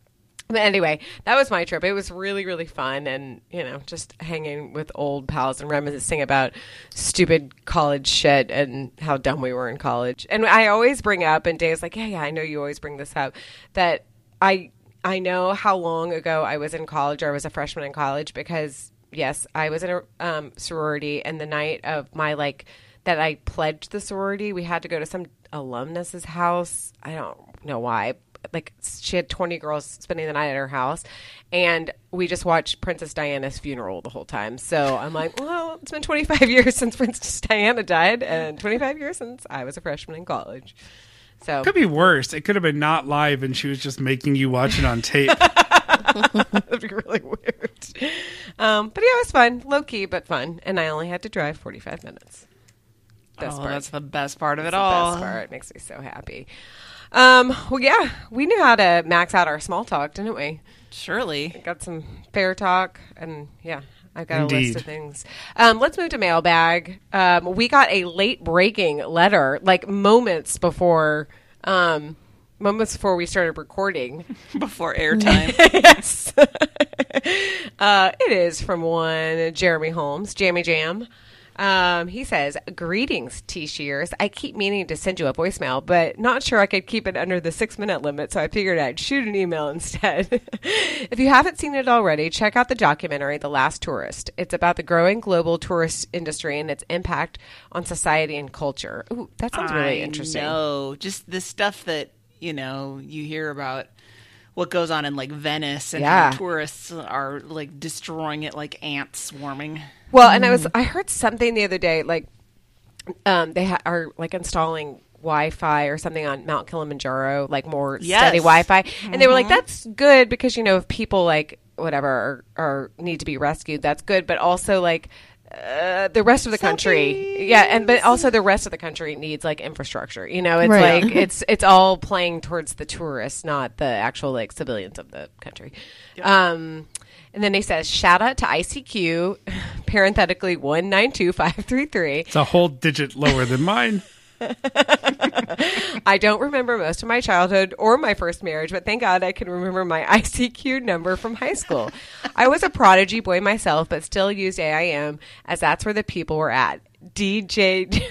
but anyway, that was my trip. It was really, really fun, and you know, just hanging with old pals and reminiscing about stupid college shit and how dumb we were in college. And I always bring up, and Dave's like, "Yeah, yeah, I know you always bring this up." That I I know how long ago I was in college, or I was a freshman in college, because yes, I was in a um, sorority, and the night of my like that I pledged the sorority, we had to go to some alumnus's house. I don't know why, like she had 20 girls spending the night at her house and we just watched princess diana's funeral the whole time. So i'm like well it's been 25 years since princess diana died and 25 years since i was a freshman in college so Could be worse. It could have been not live, and she was just making you watch it on tape. that'd be really weird um, but yeah it was fun low key but fun and i only had to drive 45 minutes best oh, part that's the best part of it That's the all. best part. It makes me so happy. Um, well, yeah, we knew how to max out our small talk, didn't we? Surely. Got some fair talk, and yeah, I've got a list of things. Um, let's move to mailbag. Um, we got a late breaking letter, like moments before, um, moments before we started recording. Before airtime. yes. uh, it is from one Jeremy Holmes, Jammy Jam. Um, he says, Greetings, T Shears. I keep meaning to send you a voicemail, but not sure I could keep it under the six minute limit, so I figured I'd shoot an email instead. if you haven't seen it already, check out the documentary, The Last Tourist. It's about the growing global tourist industry and its impact on society and culture. Ooh, that sounds really I interesting. know. Just the stuff that, you know, you hear about what goes on in like Venice and Yeah. tourists are like destroying it like ants swarming. Well, and I was I heard something the other day like um they ha- are like installing Wi-Fi or something on Mount Kilimanjaro, like more Yes. steady Wi-Fi, and they were like, "That's good because you know if people like whatever are, are need to be rescued, that's good." But also like uh, the rest of the country. Yeah, and but also the rest of the country needs like infrastructure. You know, it's Right. like it's it's all playing towards the tourists, not the actual like civilians of the country. Um, and then he says, "Shout out to ICQ, parenthetically one nine two five three three. It's a whole digit lower than mine. I don't remember most of my childhood or my first marriage, but thank God I can remember my ICQ number from high school. I was a prodigy boy myself, but still used AIM as that's where the people were at. DJ.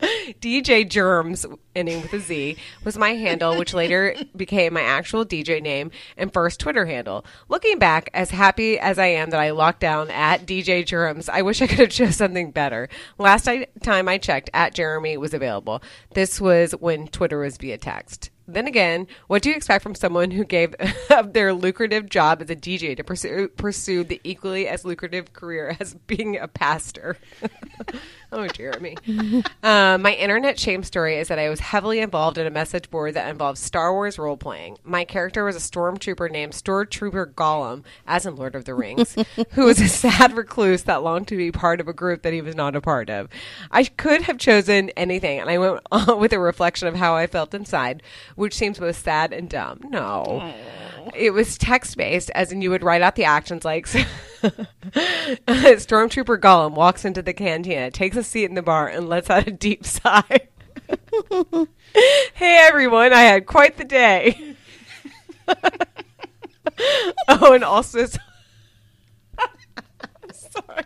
DJ Germs, ending with a Z, was my handle, which later became my actual DJ name and first Twitter handle. Looking back, as happy as I am that I locked down at DJ Germs, I wish I could have chose something better. Last I, time I checked, at Jeremy was available. This was when Twitter was via text. Then again, what do you expect from someone who gave up their lucrative job as a DJ to pursue, pursue the equally as lucrative career as being a pastor? oh, Jeremy. Uh, my internet shame story is that I was heavily involved in a message board that involved Star Wars role playing. My character was a stormtrooper named Stormtrooper Gollum, as in Lord of the Rings, who was a sad recluse that longed to be part of a group that he was not a part of. I could have chosen anything, and I went on with a reflection of how I felt inside, which seems both sad and dumb. No. It was text based, as in you would write out the actions like Stormtrooper Gollum walks into the cantina, takes a seat in the bar, and lets out a deep sigh. hey everyone, I had quite the day. oh, and also, sorry.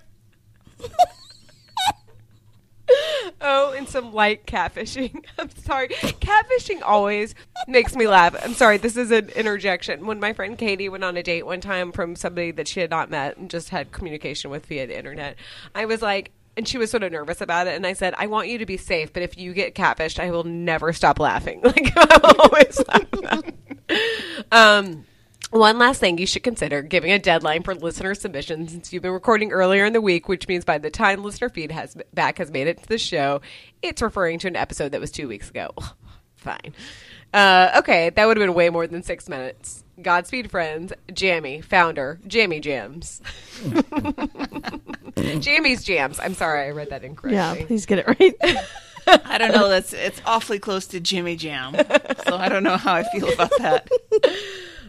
Oh, and some light catfishing. I'm sorry. Catfishing always makes me laugh. I'm sorry. This is an interjection. When my friend Katie went on a date one time from somebody that she had not met and just had communication with via the internet, I was like, and she was sort of nervous about it. And I said, I want you to be safe, but if you get catfished, I will never stop laughing. Like, I will always laugh. um, one last thing you should consider giving a deadline for listener submissions since you've been recording earlier in the week, which means by the time listener feed has back has made it to the show, it's referring to an episode that was two weeks ago. Fine. Uh, okay, that would have been way more than six minutes. Godspeed, friends. Jammy, founder, Jammy Jams. Jammy's Jams. I'm sorry, I read that incorrectly. Yeah, please get it right. I don't know. That's it's awfully close to Jimmy Jam, so I don't know how I feel about that.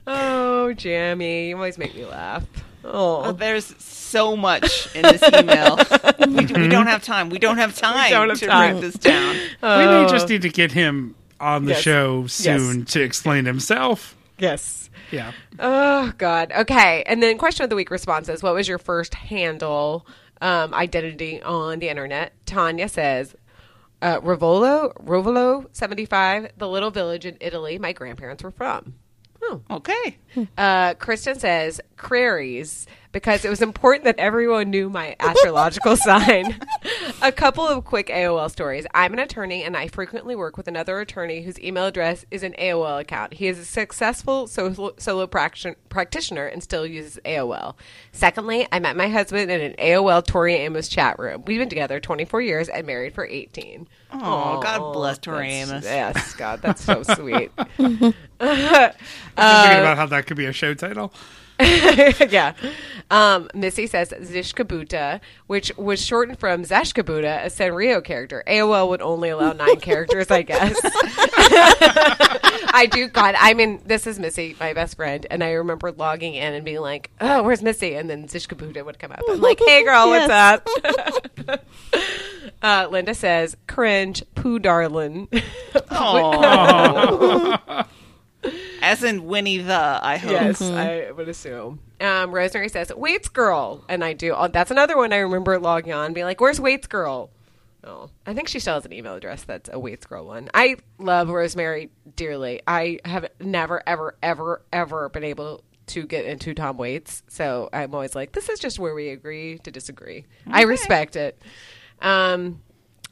Oh, Jammy, you always make me laugh. Oh, There's so much in this email. we, we don't have time. We don't have time don't have to time. break this down. we may just need to get him on the Yes. show soon to explain himself. yes. Yeah. Oh God. Okay. And then question of the week responses. What was your first handle um, identity on the internet? Tanya says, uh, Rovolo, Rovolo seventy five, the little village in Italy my grandparents were from. Oh. Okay. Uh, Kristen says Crairies because it was important that everyone knew my astrological sign. A couple of quick AOL stories. I'm an attorney and I frequently work with another attorney whose email address is an AOL account. He is a successful solo, solo prac- practitioner and still uses AOL. Secondly, I met my husband in an AOL Tori Amos chat room. We've been together 24 years and married for 18. Oh, God bless Tori that's- Amos. Yes, God, that's so sweet. I'm Uh, thinking about how that could be a show title. yeah. Um, Missy says Zishkabuta, which was shortened from Zashikibuta, a Sanrio character. AOL would only allow nine characters, I guess. I do, God, I mean, this is Missy, my best friend, and I remember logging in and being like, oh, where's Missy? And then Zishkabuta would come up. I'm like, hey, girl, what's up? uh, Linda says, cringe, poo darlin. As in Winnie the, I hope. Yes, I would assume. Um, Rosemary says, Waits Girl. And I do. Oh, that's another one I remember logging on and being like, Where's Waits Girl? Oh, I think she still has an email address that's a Waits Girl one. I love Rosemary dearly. I have never, ever, ever, ever been able to get into Tom Waits. So I'm always like, this is just where we agree to disagree. I respect it. Um,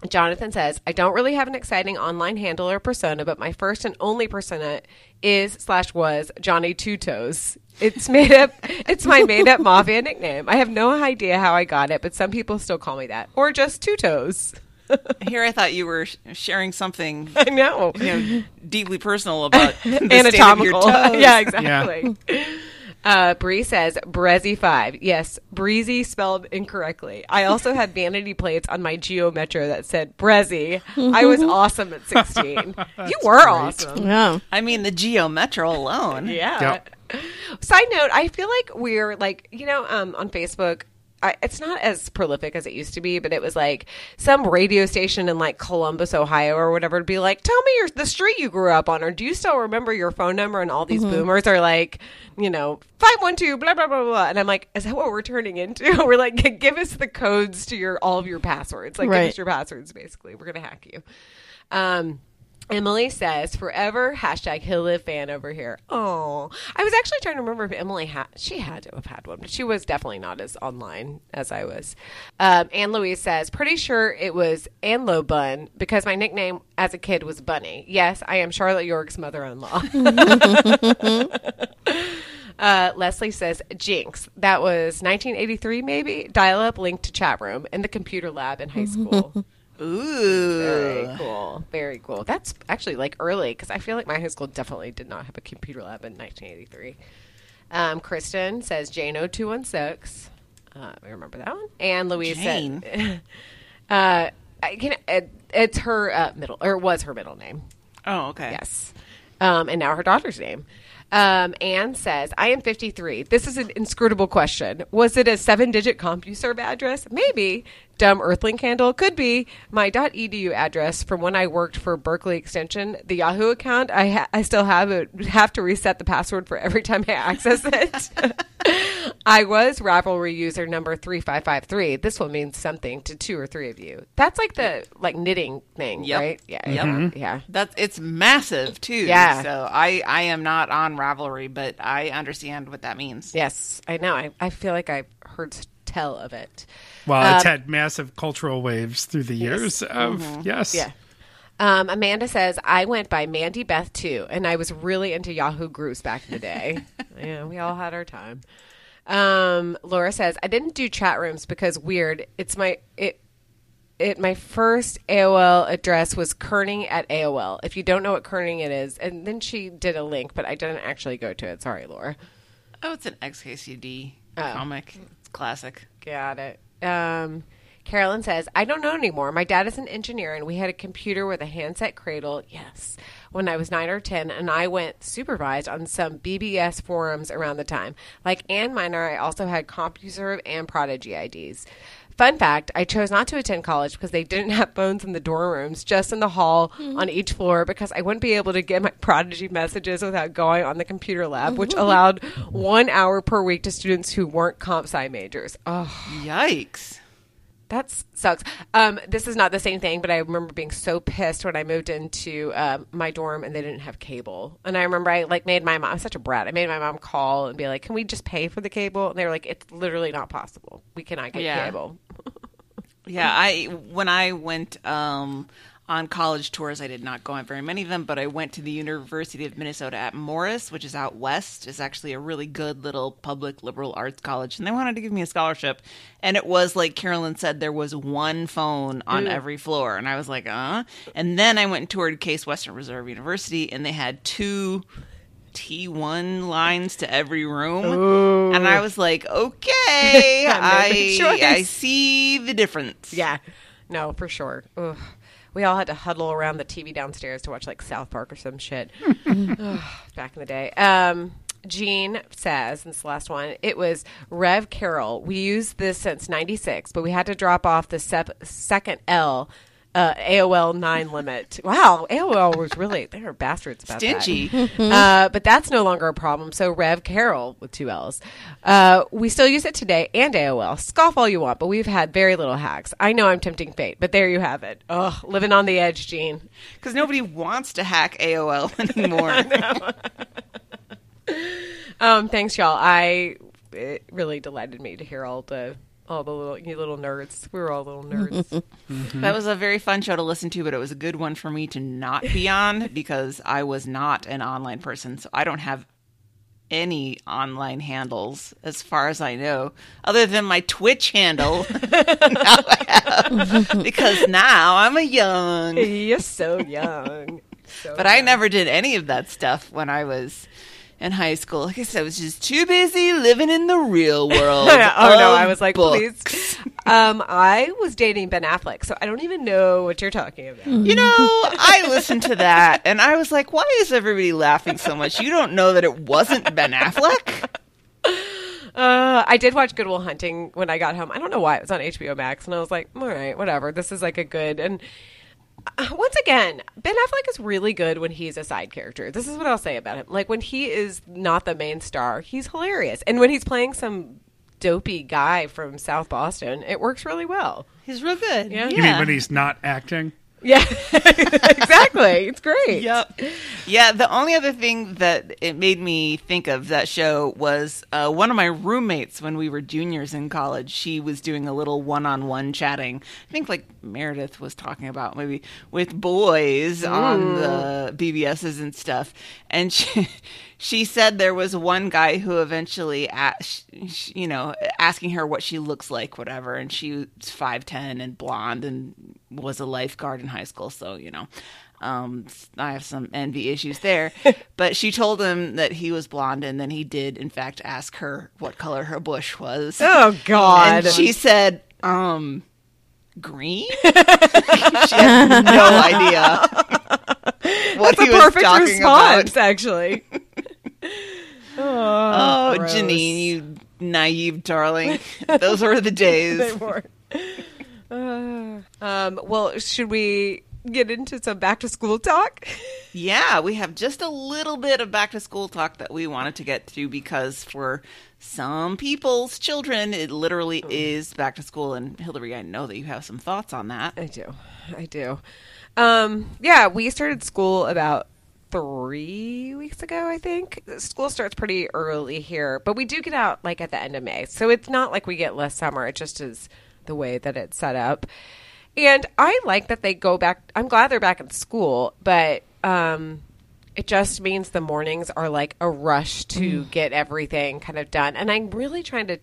Jonathan says, I don't really have an exciting online handle or persona, but my first and only persona is slash was Johnny Two Toes. It's made up it's my made up mafia nickname. I have no idea how I got it, but some people still call me that. Or just Two Toes. Here I thought you were sharing something I know. you know, deeply personal about the state of your Anatomical. toes. yeah, exactly. Uh, Bree says Brezzy five. Yes, breezy spelled incorrectly. I also had vanity plates on my Geo Metro that said Brezzy. I was awesome at sixteen. you were awesome. Yeah. I mean, the Geo Metro alone. Yeah. Side note, I feel like we're like, you know, um, on Facebook, I, it's not as prolific as it used to be, but it was like some radio station in like Columbus, Ohio or whatever would be like, tell me your, the street you grew up on, or do you still remember your phone number? And all these boomers are like, you know, 512, blah, blah, blah, blah. And I'm like, is that what we're turning into? we're like, give us the codes to your, all of your passwords. Like, give us your passwords, basically. We're going to hack you. Um, Emily says, forever hashtag Hill Live fan over here. Oh, I was actually trying to remember if Emily had, she had to have had one, but she was definitely not as online as I was. Um, Anne Louise says, pretty sure it was Anlo Bun because my nickname as a kid was Bunny. Yes, I am Charlotte York's mother in law. Uh, Leslie says, Jinx. That was 1983, maybe. Dial up link to chat room in the computer lab in high school. Ooh. Very cool. Very cool. That's actually like early because I feel like my high school definitely did not have a computer lab in 1983. Um, Kristen says Jane 0216. Uh, I remember that one. And Louise Jane? said, uh, I can, it, it's her uh, middle, or it was her middle name. Oh, okay. Yes. Um, and now her daughter's name. Um, Anne says, I am 53. This is an inscrutable question. Was it a seven digit CompuServe address? Maybe. Dumb Earthlink handle? Could be. My .edu address from when I worked for Berkeley Extension, the Yahoo account, I, ha- I still have it. Have to reset the password for every time I access it. I was Ravelry user number 3553. This will mean something to two or three of you. That's like the like knitting thing, Yep. right? Yeah. Yep. Yeah. Mm-hmm. yeah. That's it's massive too. Yeah. So I I am not on Ravelry, but I understand what that means. Yes, I know. I, I feel like I've heard tell of it. Well, it's had massive cultural waves through the years of yes. Yeah. Um, Amanda says, I went by Mandy Beth too, and I was really into Yahoo groups back in the day. yeah, we all had our time. Um, Laura says, I didn't do chat rooms because weird. It's my it it my first AOL address was kerning at AOL. If you don't know what kerning it is, and then she did a link, but I didn't actually go to it. Sorry, Laura. Oh, it's an XKCD Oh. comic. Classic. Got it. Um, Carolyn says, I don't know anymore. My dad is an engineer, and we had a computer with a handset cradle. Yes. When I was nine or 10, and I went supervised on some BBS forums around the time. Like Ann Miner, I also had CompuServe and Prodigy IDs. Fun fact I chose not to attend college because they didn't have phones in the dorm rooms, just in the hall mm-hmm. on each floor, because I wouldn't be able to get my Prodigy messages without going on the computer lab, which mm-hmm. allowed one hour per week to students who weren't comp sci majors. Oh, Yikes. That sucks. Um, this is not the same thing, but I remember being so pissed when I moved into um, my dorm and they didn't have cable. And I remember I like made my mom. I'm such a brat. I made my mom call and be like, "Can we just pay for the cable?" And they were like, "It's literally not possible. We cannot get Yeah. cable." Yeah, I when I went um, on college tours, I did not go on very many of them, but I went to the University of Minnesota at Morris, which is out west. It's actually a really good little public liberal arts college, and they wanted to give me a scholarship. And it was like Carolyn said, there was one phone on every floor, and I was like, uh. And then I went and toured Case Western Reserve University, and they had two. T1 lines to every room. And I was like, okay, I, I see the difference. Yeah, no, for sure. Ugh. We all had to huddle around the TV downstairs to watch like South Park or some shit back in the day. Um, Jean says, and it's the last one, it was Rev Carroll. We used this since 96, but we had to drop off the sep- second L. Uh, AOL nine limit. Wow, AOL was really they were bastards about that. Stingy. Uh, but that's no longer a problem. So Rev Carroll with two L's. Uh, we still use it today and AOL. Scoff all you want, but we've had very little hacks. I know I'm tempting fate, but there you have it. Ugh, living on the edge, Gene. Because nobody wants to hack AOL anymore. Um, thanks, y'all. I it really delighted me to hear all the all the little you little nerds. We were all little nerds. Mm-hmm. That was a very fun show to listen to, but it was a good one for me to not be on because I was not an online person. So I don't have any online handles as far as I know, other than my Twitch handle. now I have. because now I'm a young. You're so young. So But I never did any of that stuff when I was in high school. I guess I was just too busy living in the real world. oh no, I was like, books. please. Um, I was dating Ben Affleck, so I don't even know what you're talking about. You know, I listened to that and I was like, why is everybody laughing so much? You don't know that it wasn't Ben Affleck? Uh, I did watch Good Will Hunting when I got home. I don't know why it was on HBO Max, and I was like, all right, whatever. This is like a good and. Uh, Once again, Ben Affleck is really good when he's a side character. This is what I'll say about him. Like when he is not the main star, he's hilarious. And when he's playing some dopey guy from South Boston, it works really well. He's real good. Yeah. You mean when he's not acting? Yeah, exactly. It's great. Yep. Yeah, the only other thing that it made me think of that show was uh, one of my roommates when we were juniors in college. She was doing a little one on one chatting. I think like Meredith was talking about maybe with boys on the BBSs and stuff. And she. She said there was one guy who eventually, asked, you know, asking her what she looks like, whatever, and she was five ten and blonde and was a lifeguard in high school, so you know, um, I have some envy issues there. but she told him that he was blonde, and then he did, in fact, ask her what color her bush was. Oh God. And she said, um, green? she had no idea what That's a perfect response, about. actually. Oh, Gross. Janine, you naive darling. Those were the days. Uh, um, well, should we get into some back to school talk? Yeah, we have just a little bit of back to school talk that we wanted to get to because for some people's children, it literally is back to school. And Hillary, I know that you have some thoughts on that. I do. I do. Um, yeah, we started school about three weeks ago, I think. School starts pretty early here, but we do get out like at the end of May. So it's not like we get less summer. It just is the way that it's set up. And I like that they go back. I'm glad they're back in school, but um, it just means the mornings are like a rush to get everything kind of done. And I'm really trying to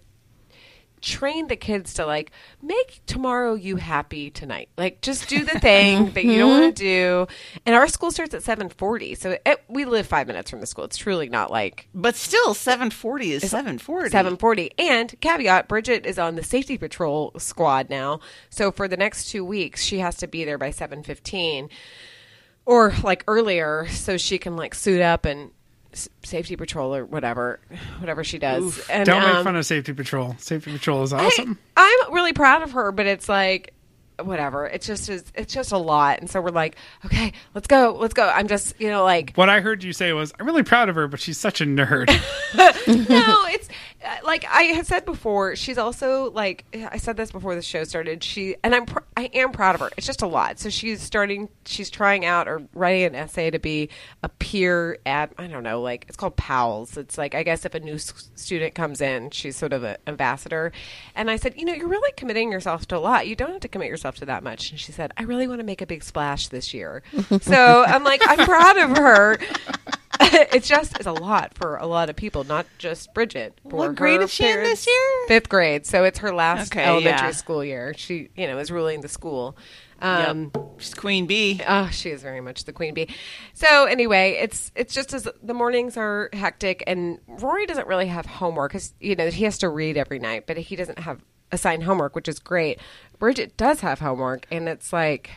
train the kids to like make tomorrow you happy tonight. Like just do the thing that you don't want to mm-hmm. do. And our school starts at 7.40 so it, we live five minutes from the school. It's truly not like But still, 740 is 740. 7.40 and caveat bridget is on the safety patrol squad now. So for the next two weeks she has to be there by 7.15 or like earlier so she can like suit up and safety patrol or whatever whatever she does and Don't make um, fun of Safety Patrol. Safety Patrol is awesome. I'm really proud of her, but it's like whatever. It's just is it's just a lot, and so we're like, okay, let's go, let's go. I'm just you know like what I heard you say was, I'm really proud of her, but she's such a nerd. no, it's Uh, like I had said before. She's also like I said this before the show started. She and I'm pr- I am proud of her. It's just a lot. So she's starting. She's trying out or writing an essay to be a peer at I don't know like it's called PALS. It's like I guess if a new s- student comes in, she's sort of an ambassador. And I said, you know, you're really committing yourself to a lot. You don't have to commit yourself to that much. And she said, I really want to make a big splash this year. so I'm like, I'm proud of her. it's just it's a lot for a lot of people, not just Bridget. For What grade is she in this year? Fifth grade. So it's her last Okay, elementary yeah. school year. She, you know, is ruling the school. Um, Yep. She's Queen Bee. Oh, she is very much the queen bee. So anyway, it's it's just as the mornings are hectic, and Rory doesn't really have homework because you know he has to read every night, but he doesn't have assigned homework, which is great. Bridget does have homework, and it's like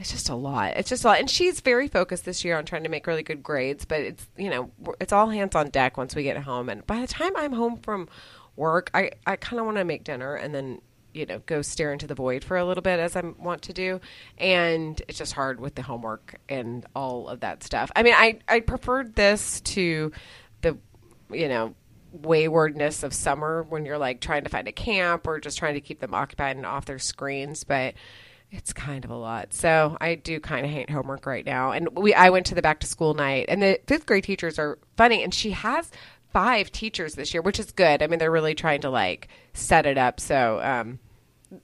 it's just a lot. It's just a lot, and she's very focused this year on trying to make really good grades. But it's you know it's all hands on deck once we get home, and by the time I'm home from work, I I kind of want to make dinner and then you know go stare into the void for a little bit as I want to do, and it's just hard with the homework and all of that stuff. I mean, I I preferred this to the you know waywardness of summer when you're like trying to find a camp or just trying to keep them occupied and off their screens, but it's kind of a lot. So I do kind of hate homework right now. And we I went to the back to school night and the fifth grade teachers are funny and she has five teachers this year, which is good. I mean, they're really trying to like set it up so um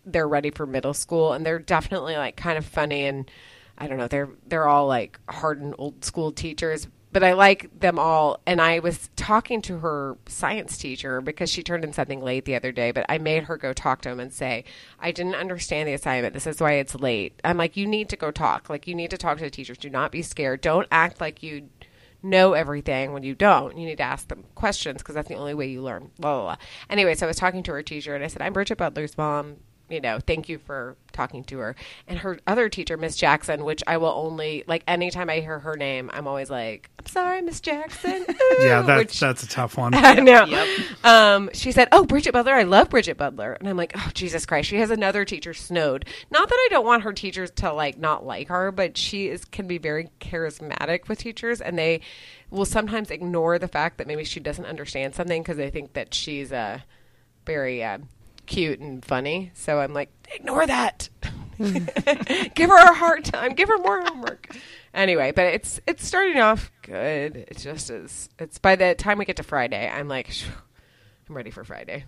they're ready for middle school and they're definitely like kind of funny and I don't know, they're they're all like hardened old school teachers, but I like them all and I was talking to her science teacher because she turned in something late the other day, but I made her go talk to him and say, "I didn't understand the assignment. This is why it's late." I'm like, "You need to go talk. Like you need to talk to the teachers. Do not be scared. Don't act like you know everything when you don't. You need to ask them questions because that's the only way you learn. Blah, blah, blah. Anyway, so I was talking to her teacher and I said, I'm Bridget Butler's mom. You know, thank you for talking to her. And her other teacher, Miss Jackson, which I will only, like, anytime I hear her name, I'm always like, I'm sorry, Miss Jackson. Yeah, that's which- that's a tough one. I know. Yep. Um, she said, "Oh, Bridget Butler, I love Bridget Butler," and I'm like, "Oh, Jesus Christ!" She has another teacher, Snowed. Not that I don't want her teachers to like not like her, but she is can be very charismatic with teachers, and they will sometimes ignore the fact that maybe she doesn't understand something because they think that she's uh, very uh, cute and funny. So I'm like, ignore that. Give her a hard time. Give her more homework. Anyway, but it's it's starting off good. It just is. It's by the time we get to Friday, I'm like, I'm ready for Friday.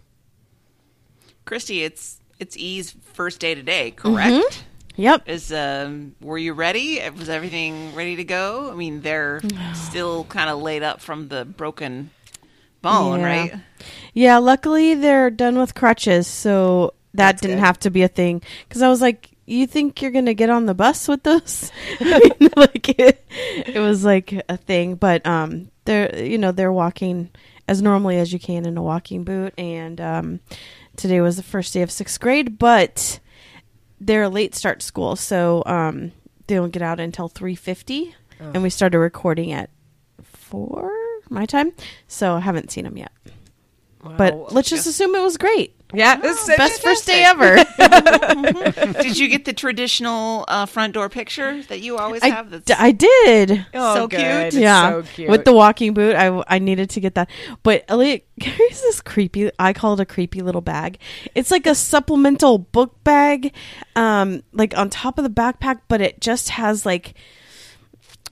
Christy, it's it's E's first day today, correct? Yep. Is um were you ready? Was everything ready to go? I mean, they're still kind of laid up from the broken bone, Yeah. right? Yeah, luckily they're done with crutches, so that That's didn't good. have to be a thing. Because I was like, "You think you're gonna get on the bus with those?" I mean, like it, it was like a thing, but um, they're you know they're walking as normally as you can in a walking boot, and um, today was the first day of sixth grade, but they're a late start school, so um, they don't get out until three fifty, and we started recording at four my time, so I haven't seen them yet. But let's just assume it was great. yeah, this is Best first day ever. Did you get the traditional uh, front door picture that you always I, have? That's d- I did. Oh, so good. cute. Yeah, so cute. with the walking boot, I, I needed to get that. But Elliot carries this creepy. I call it a creepy little bag. It's like a supplemental book bag, um, like on top of the backpack, but it just has like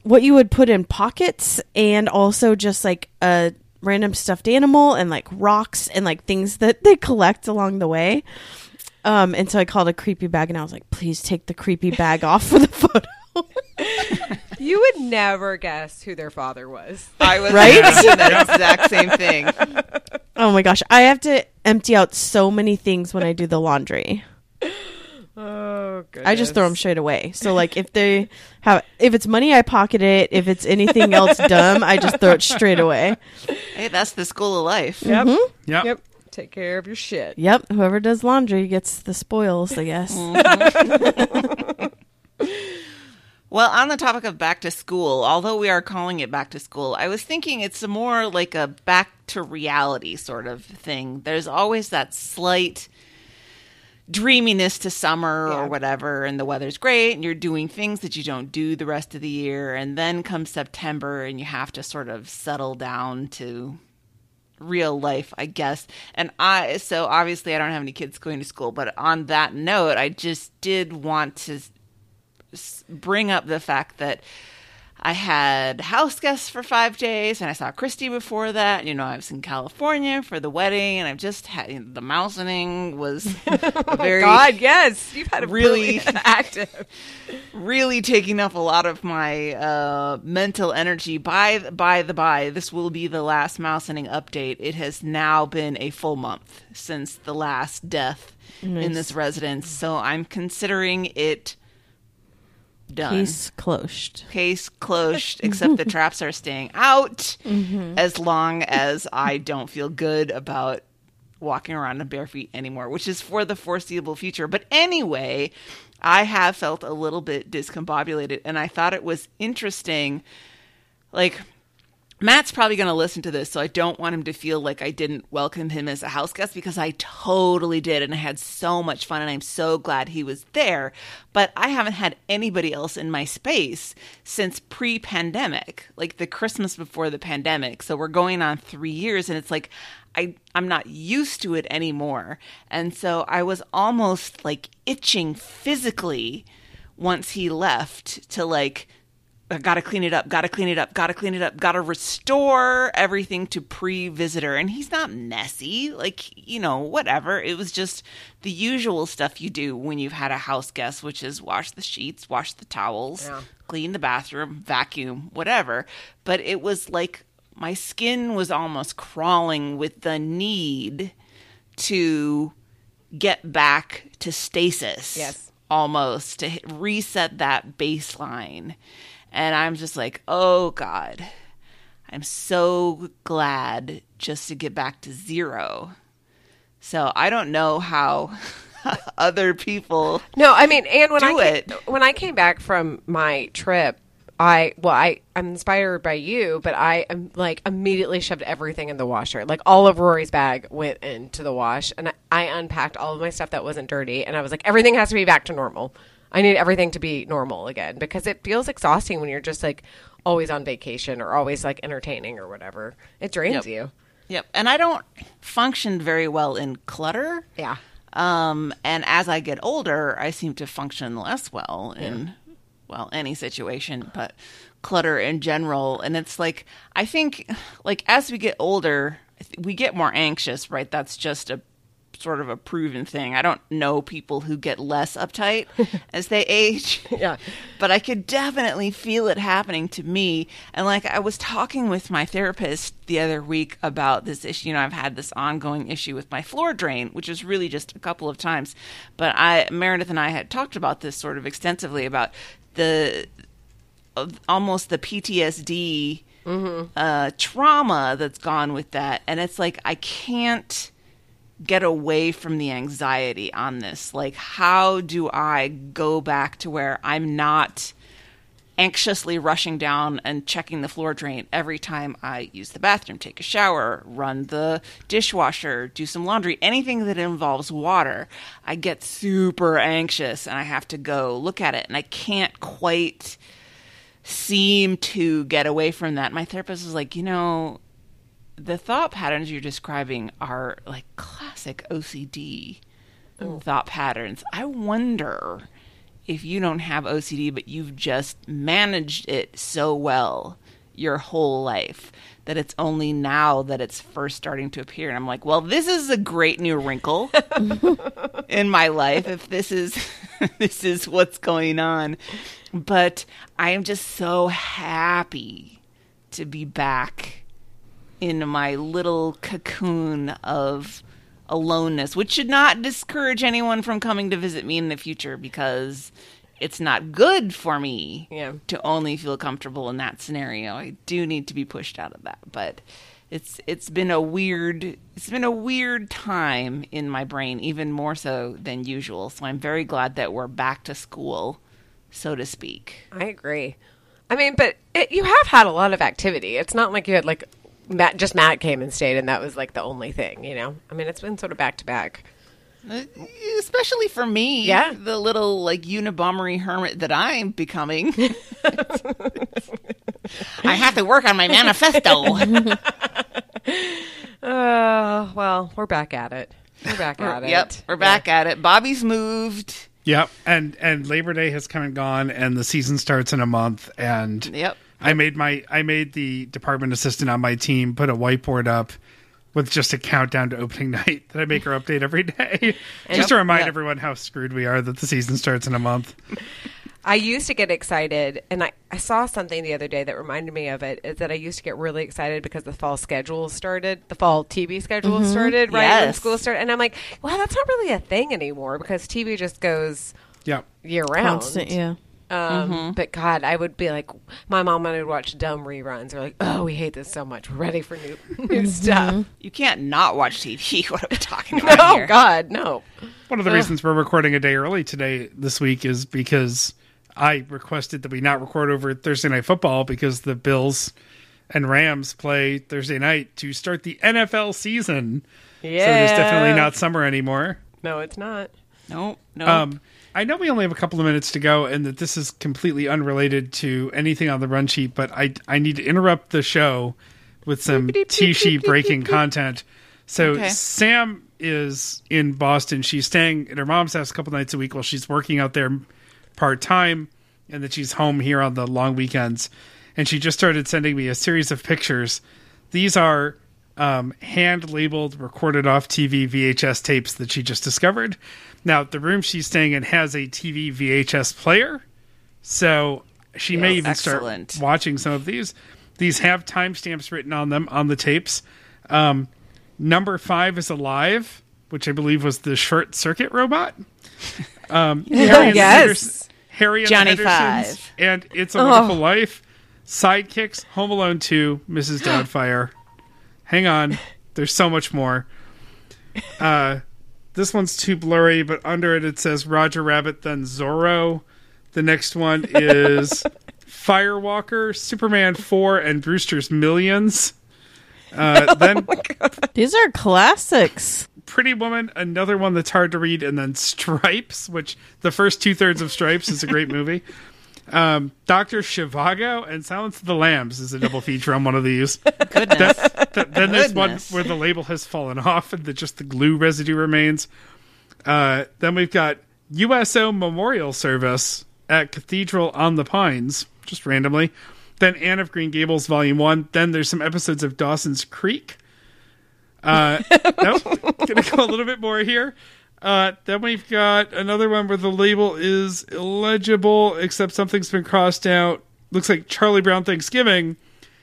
what you would put in pockets, and also just like a random stuffed animal and like rocks and like things that they collect along the way. Um, and so I called a creepy bag, and I was like, "Please take the creepy bag off for the photo." you would never guess who their father was. I was Right? thinking that exact same thing. Oh my gosh, I have to empty out so many things when I do the laundry. Oh, good. I just throw them straight away. So like if they have if it's money I pocket it, if it's anything else dumb, I just throw it straight away. Hey, that's the school of life. Yep. Mm-hmm. Yep. Yep. Take care of your shit. Yep, whoever does laundry gets the spoils, I guess. Mm-hmm. Well, on the topic of back to school, although we are calling it back to school, I was thinking it's more like a back to reality sort of thing. There's always that slight dreaminess to summer Yeah. or whatever, and the weather's great, and you're doing things that you don't do the rest of the year. And then comes September, and you have to sort of settle down to real life, I guess. And I, so obviously, I don't have any kids going to school, but on that note, I just did want to bring up the fact that I had house guests for five days, and I saw Christy before that. You know, I was in California for the wedding, and I've just had you know, the mousening was a very God, yes, you've had a really, active. really taking up a lot of my uh, mental energy. By by the by, this will be the last Mousening update. It has now been a full month since the last death in this residence, so I'm considering it done. Case closed. Case closed, except the traps are staying out mm-hmm. as long as I don't feel good about walking around in bare feet anymore, which is for the foreseeable future. But anyway, I have felt a little bit discombobulated, and I thought it was interesting. Like, Matt's probably going to listen to this, so I don't want him to feel like I didn't welcome him as a house guest because I totally did, and I had so much fun, and I'm so glad he was there. But I haven't had anybody else in my space since pre pandemic, like the Christmas before the pandemic. So we're going on three years, and it's like I, I'm not used to it anymore. And so I was almost like itching physically once he left to like Uh, gotta clean it up, gotta clean it up, gotta clean it up, gotta restore everything to pre visitor. And he's not messy, like, you know, whatever. It was just the usual stuff you do when you've had a house guest, which is wash the sheets, wash the towels, Yeah. clean the bathroom, vacuum, whatever. But it was like my skin was almost crawling with the need to get back to stasis Yes. almost to reset that baseline. And I'm just like, oh God, I'm so glad just to get back to zero. So I don't know how other people. No, I mean, and when Do I it. Came, when I came back from my trip, I well, I I'm inspired by you, but I am like immediately shoved everything in the washer. Like all of Rory's bag went into the wash, and I, I unpacked all of my stuff that wasn't dirty, and I was like, everything has to be back to normal. I need everything to be normal again because it feels exhausting when you're just like always on vacation or always like entertaining or whatever. It drains Yep. you. Yep. And I don't function very well in clutter. Yeah. Um, and as I get older, I seem to function less well in, well, any situation, but clutter in general. And it's like, I think, like, as we get older, we get more anxious, right? That's just a sort of a proven thing. I don't know people who get less uptight as they age. Yeah. But I could definitely feel it happening to me. And like I was talking with my therapist the other week about this issue. You know, I've had this ongoing issue with my floor drain, which is really just a couple of times. But I Meredith and I had talked about this sort of extensively about the almost the PTSD uh, trauma that's gone with that. And it's like I can't get away from the anxiety on this. Like, how do I go back to where I'm not anxiously rushing down and checking the floor drain every time I use the bathroom, take a shower, run the dishwasher, do some laundry, anything that involves water? I get super anxious and I have to go look at it and I can't quite seem to get away from that. My therapist was like, you know, the thought patterns you're describing are like classic OCD oh. thought patterns. I wonder if you don't have OCD, but you've just managed it so well your whole life that it's only now that it's first starting to appear. And I'm like, well, this is a great new wrinkle in my life if this is this is what's going on. But I am just so happy to be back in my little cocoon of aloneness, which should not discourage anyone from coming to visit me in the future because it's not good for me Yeah. to only feel comfortable in that scenario. I do need to be pushed out of that, but it's it's been a weird it's been a weird time in my brain, even more so than usual. So I'm very glad that we're back to school, so to speak. I agree. I mean, but it, you have had a lot of activity. It's not like you had like Matt, just Matt came and stayed, and that was like the only thing. You know, I mean, it's been sort of back to back. Uh, Especially for me, Yeah. the little like unibombery hermit that I'm becoming. I have to work on my manifesto. Uh, well, we're back at it. We're back at it. yep, we're back at it. Bobby's moved. Yep, and and Labor Day has come and gone, and the season starts in a month. And Yep. I made my I made the department assistant on my team put a whiteboard up with just a countdown to opening night that I make her update every day, just to remind Yep. everyone how screwed we are that the season starts in a month. I used to get excited, and I, I saw something the other day that reminded me of it. Is that I used to get really excited because the fall schedule started, the fall TV schedule mm-hmm. started right when school started, and I'm like, wow, that's not really a thing anymore because TV just goes Yep. year round. Constant, yeah. Um, But God, I would be like, my mom and I would watch dumb reruns. We're like, oh, we hate this so much. We're ready for new new stuff. You can't not watch TV. What are we talking about No. God, no. One of the reasons we're recording a day early today this week is because I requested that we not record over Thursday night football because the Bills and Rams play Thursday night to start the NFL season. Yeah. So it is definitely not summer anymore. No, it's not. No, no. Um, I know we only have a couple of minutes to go, and that this is completely unrelated to anything on the run sheet, but I I need to interrupt the show with some Tishi breaking content. So Okay. Sam is in Boston. She's staying at her mom's house a couple nights a week while she's working out there part time, and then she's home here on the long weekends. And she just started sending me a series of pictures. These are um, hand labeled, recorded off TV VHS tapes that she just discovered. Now, the room she's staying in has a TV VHS player, so she may even excellent. start watching some of these. These have timestamps written on them on the tapes. Um, number five is alive, which I believe was the short circuit robot. Um, Harry and Yes. Henderson- Harry and Johnny Five. and It's a Wonderful Life. Sidekicks, Home Alone 2, Mrs. Doubtfire. Hang on. There's so much more. Uh, this one's too blurry, but under it it says Roger Rabbit, then Zorro. The next one is Firewalker, Superman 4, and Brewster's Millions. Uh, then These are classics. Pretty Woman, another one that's hard to read, and then Stripes, which the first two thirds of Stripes is a great movie. Um, Doctor Zhivago and Silence of the Lambs is a double feature on one of these. Goodness. Th- then there's one where the label has fallen off and the, just the glue residue remains. Uh, then we've got USO Memorial Service at Cathedral on the Pines, just randomly. Then Anne of Green Gables Volume 1. Then there's some episodes of Dawson's Creek. Uh, nope. Gonna go a little bit more here. Uh, then we've got another one where the label is illegible, except something's been crossed out. Looks like Charlie Brown Thanksgiving,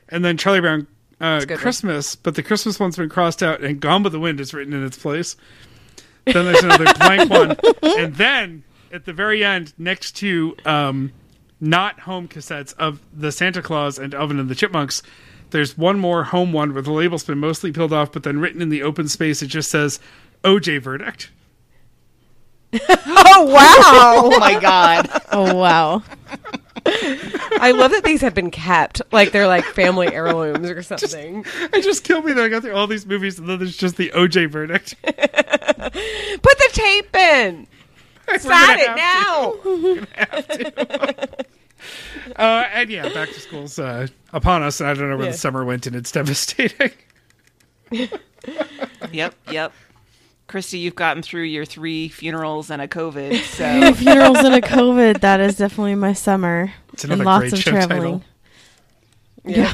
and then Charlie Brown uh, good one. Christmas, but the Christmas one's been crossed out, and Gone with the Wind is written in its place. Then there's another blank one, and then at the very end, next to um, not home cassettes of the Santa Claus and Alvin and the Chipmunks, there's one more home one where the label's been mostly peeled off, but then written in the open space, it just says OJ verdict. Oh wow! Oh my god. Oh wow. I love that these have been kept, like they're like family heirlooms or something. It just killed me that I got through all these movies and then there's just the OJ verdict. Put the tape in. We're Sign gonna it have to. now. Uh, and yeah, back to school's uh, upon us, and I don't know where Yeah. the summer went, and it's devastating. Yep, yep. Christy, you've gotten through your three funerals and a COVID, so Funerals and a COVID. That is definitely my summer. It's and lots great of show traveling. title. Yeah.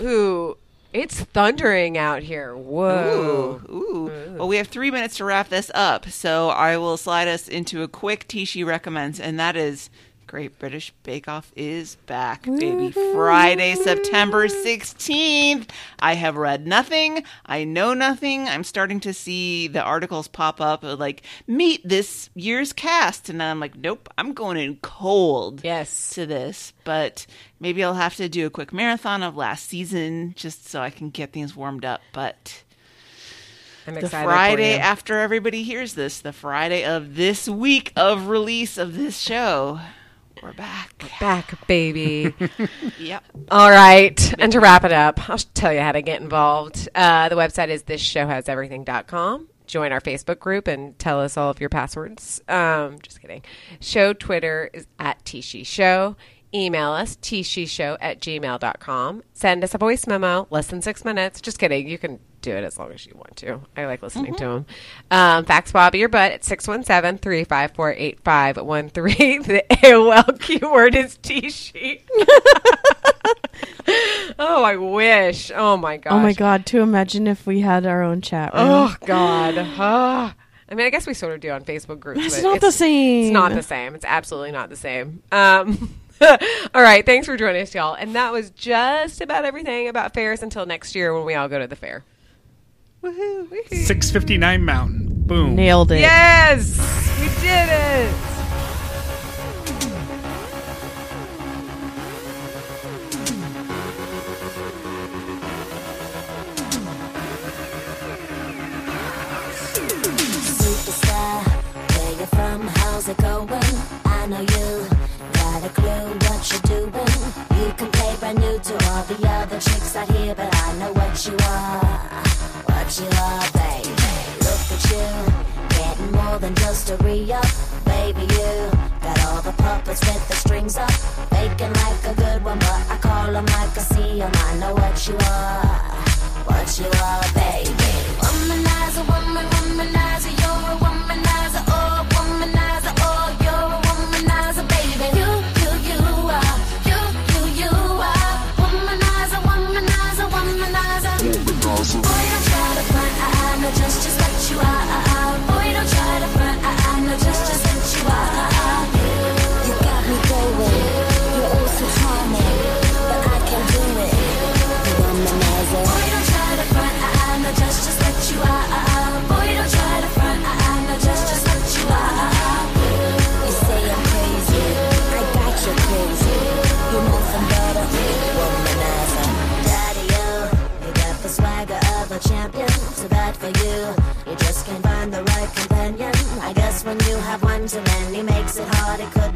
Ooh, it's thundering out here. Whoa. Ooh, ooh. Well, we have three minutes to wrap this up, so I will slide us into a quick Tishi recommends, and that is Great British Bake Off is back, baby. Friday, September 16th. I have read nothing. I know nothing. I'm starting to see the articles pop up uh, like, meet this year's cast. And I'm like, nope, I'm going in cold Yes. to this, but maybe I'll have to do a quick marathon of last season just so I can get things warmed up. But I'm the. Friday after everybody hears this, the Friday of this week of release of this show, we're back. back, baby. Yep. All right. And to wrap it up, I'll tell you how to get involved. Uh, the website is thisshowhaseverything.com. Join our Facebook group and tell us all of your passwords. Um, just kidding. Show Twitter is at Tishi Show. Email us, tshishow at gmail.com. Send us a voice memo, less than six minutes. Just kidding. You can do it as long as you want to. I like listening to them. Um, fax Bobby your butt at 617 354 8513. The AOL keyword is Tishi. Oh, I wish. Oh my god. Oh my god, to imagine if we had our own chat room. Oh God. Ah. I mean, I guess we sort of do on Facebook groups. It's not the same. It's not the same. It's absolutely not the same. Um, all right. Thanks for joining us, y'all. And that was just about everything about fairs until next year when we all go to the fair. Woohoo! woohoo. 659 Mountain. Boom. Nailed it. Yes, we did it. Superstar, where you from? How's it going? I know you got a clue what you're doing. You can play brand new to all the other chicks out here, but I know what you are, what you are, baby. Look at you, getting more than just a re-up, baby. You got all the puppets with the strings up, faking like a good one, but I call 'em like I see 'em. I know what you are, what you are, baby. Womanizer, woman, womanizer, makes it hard. It could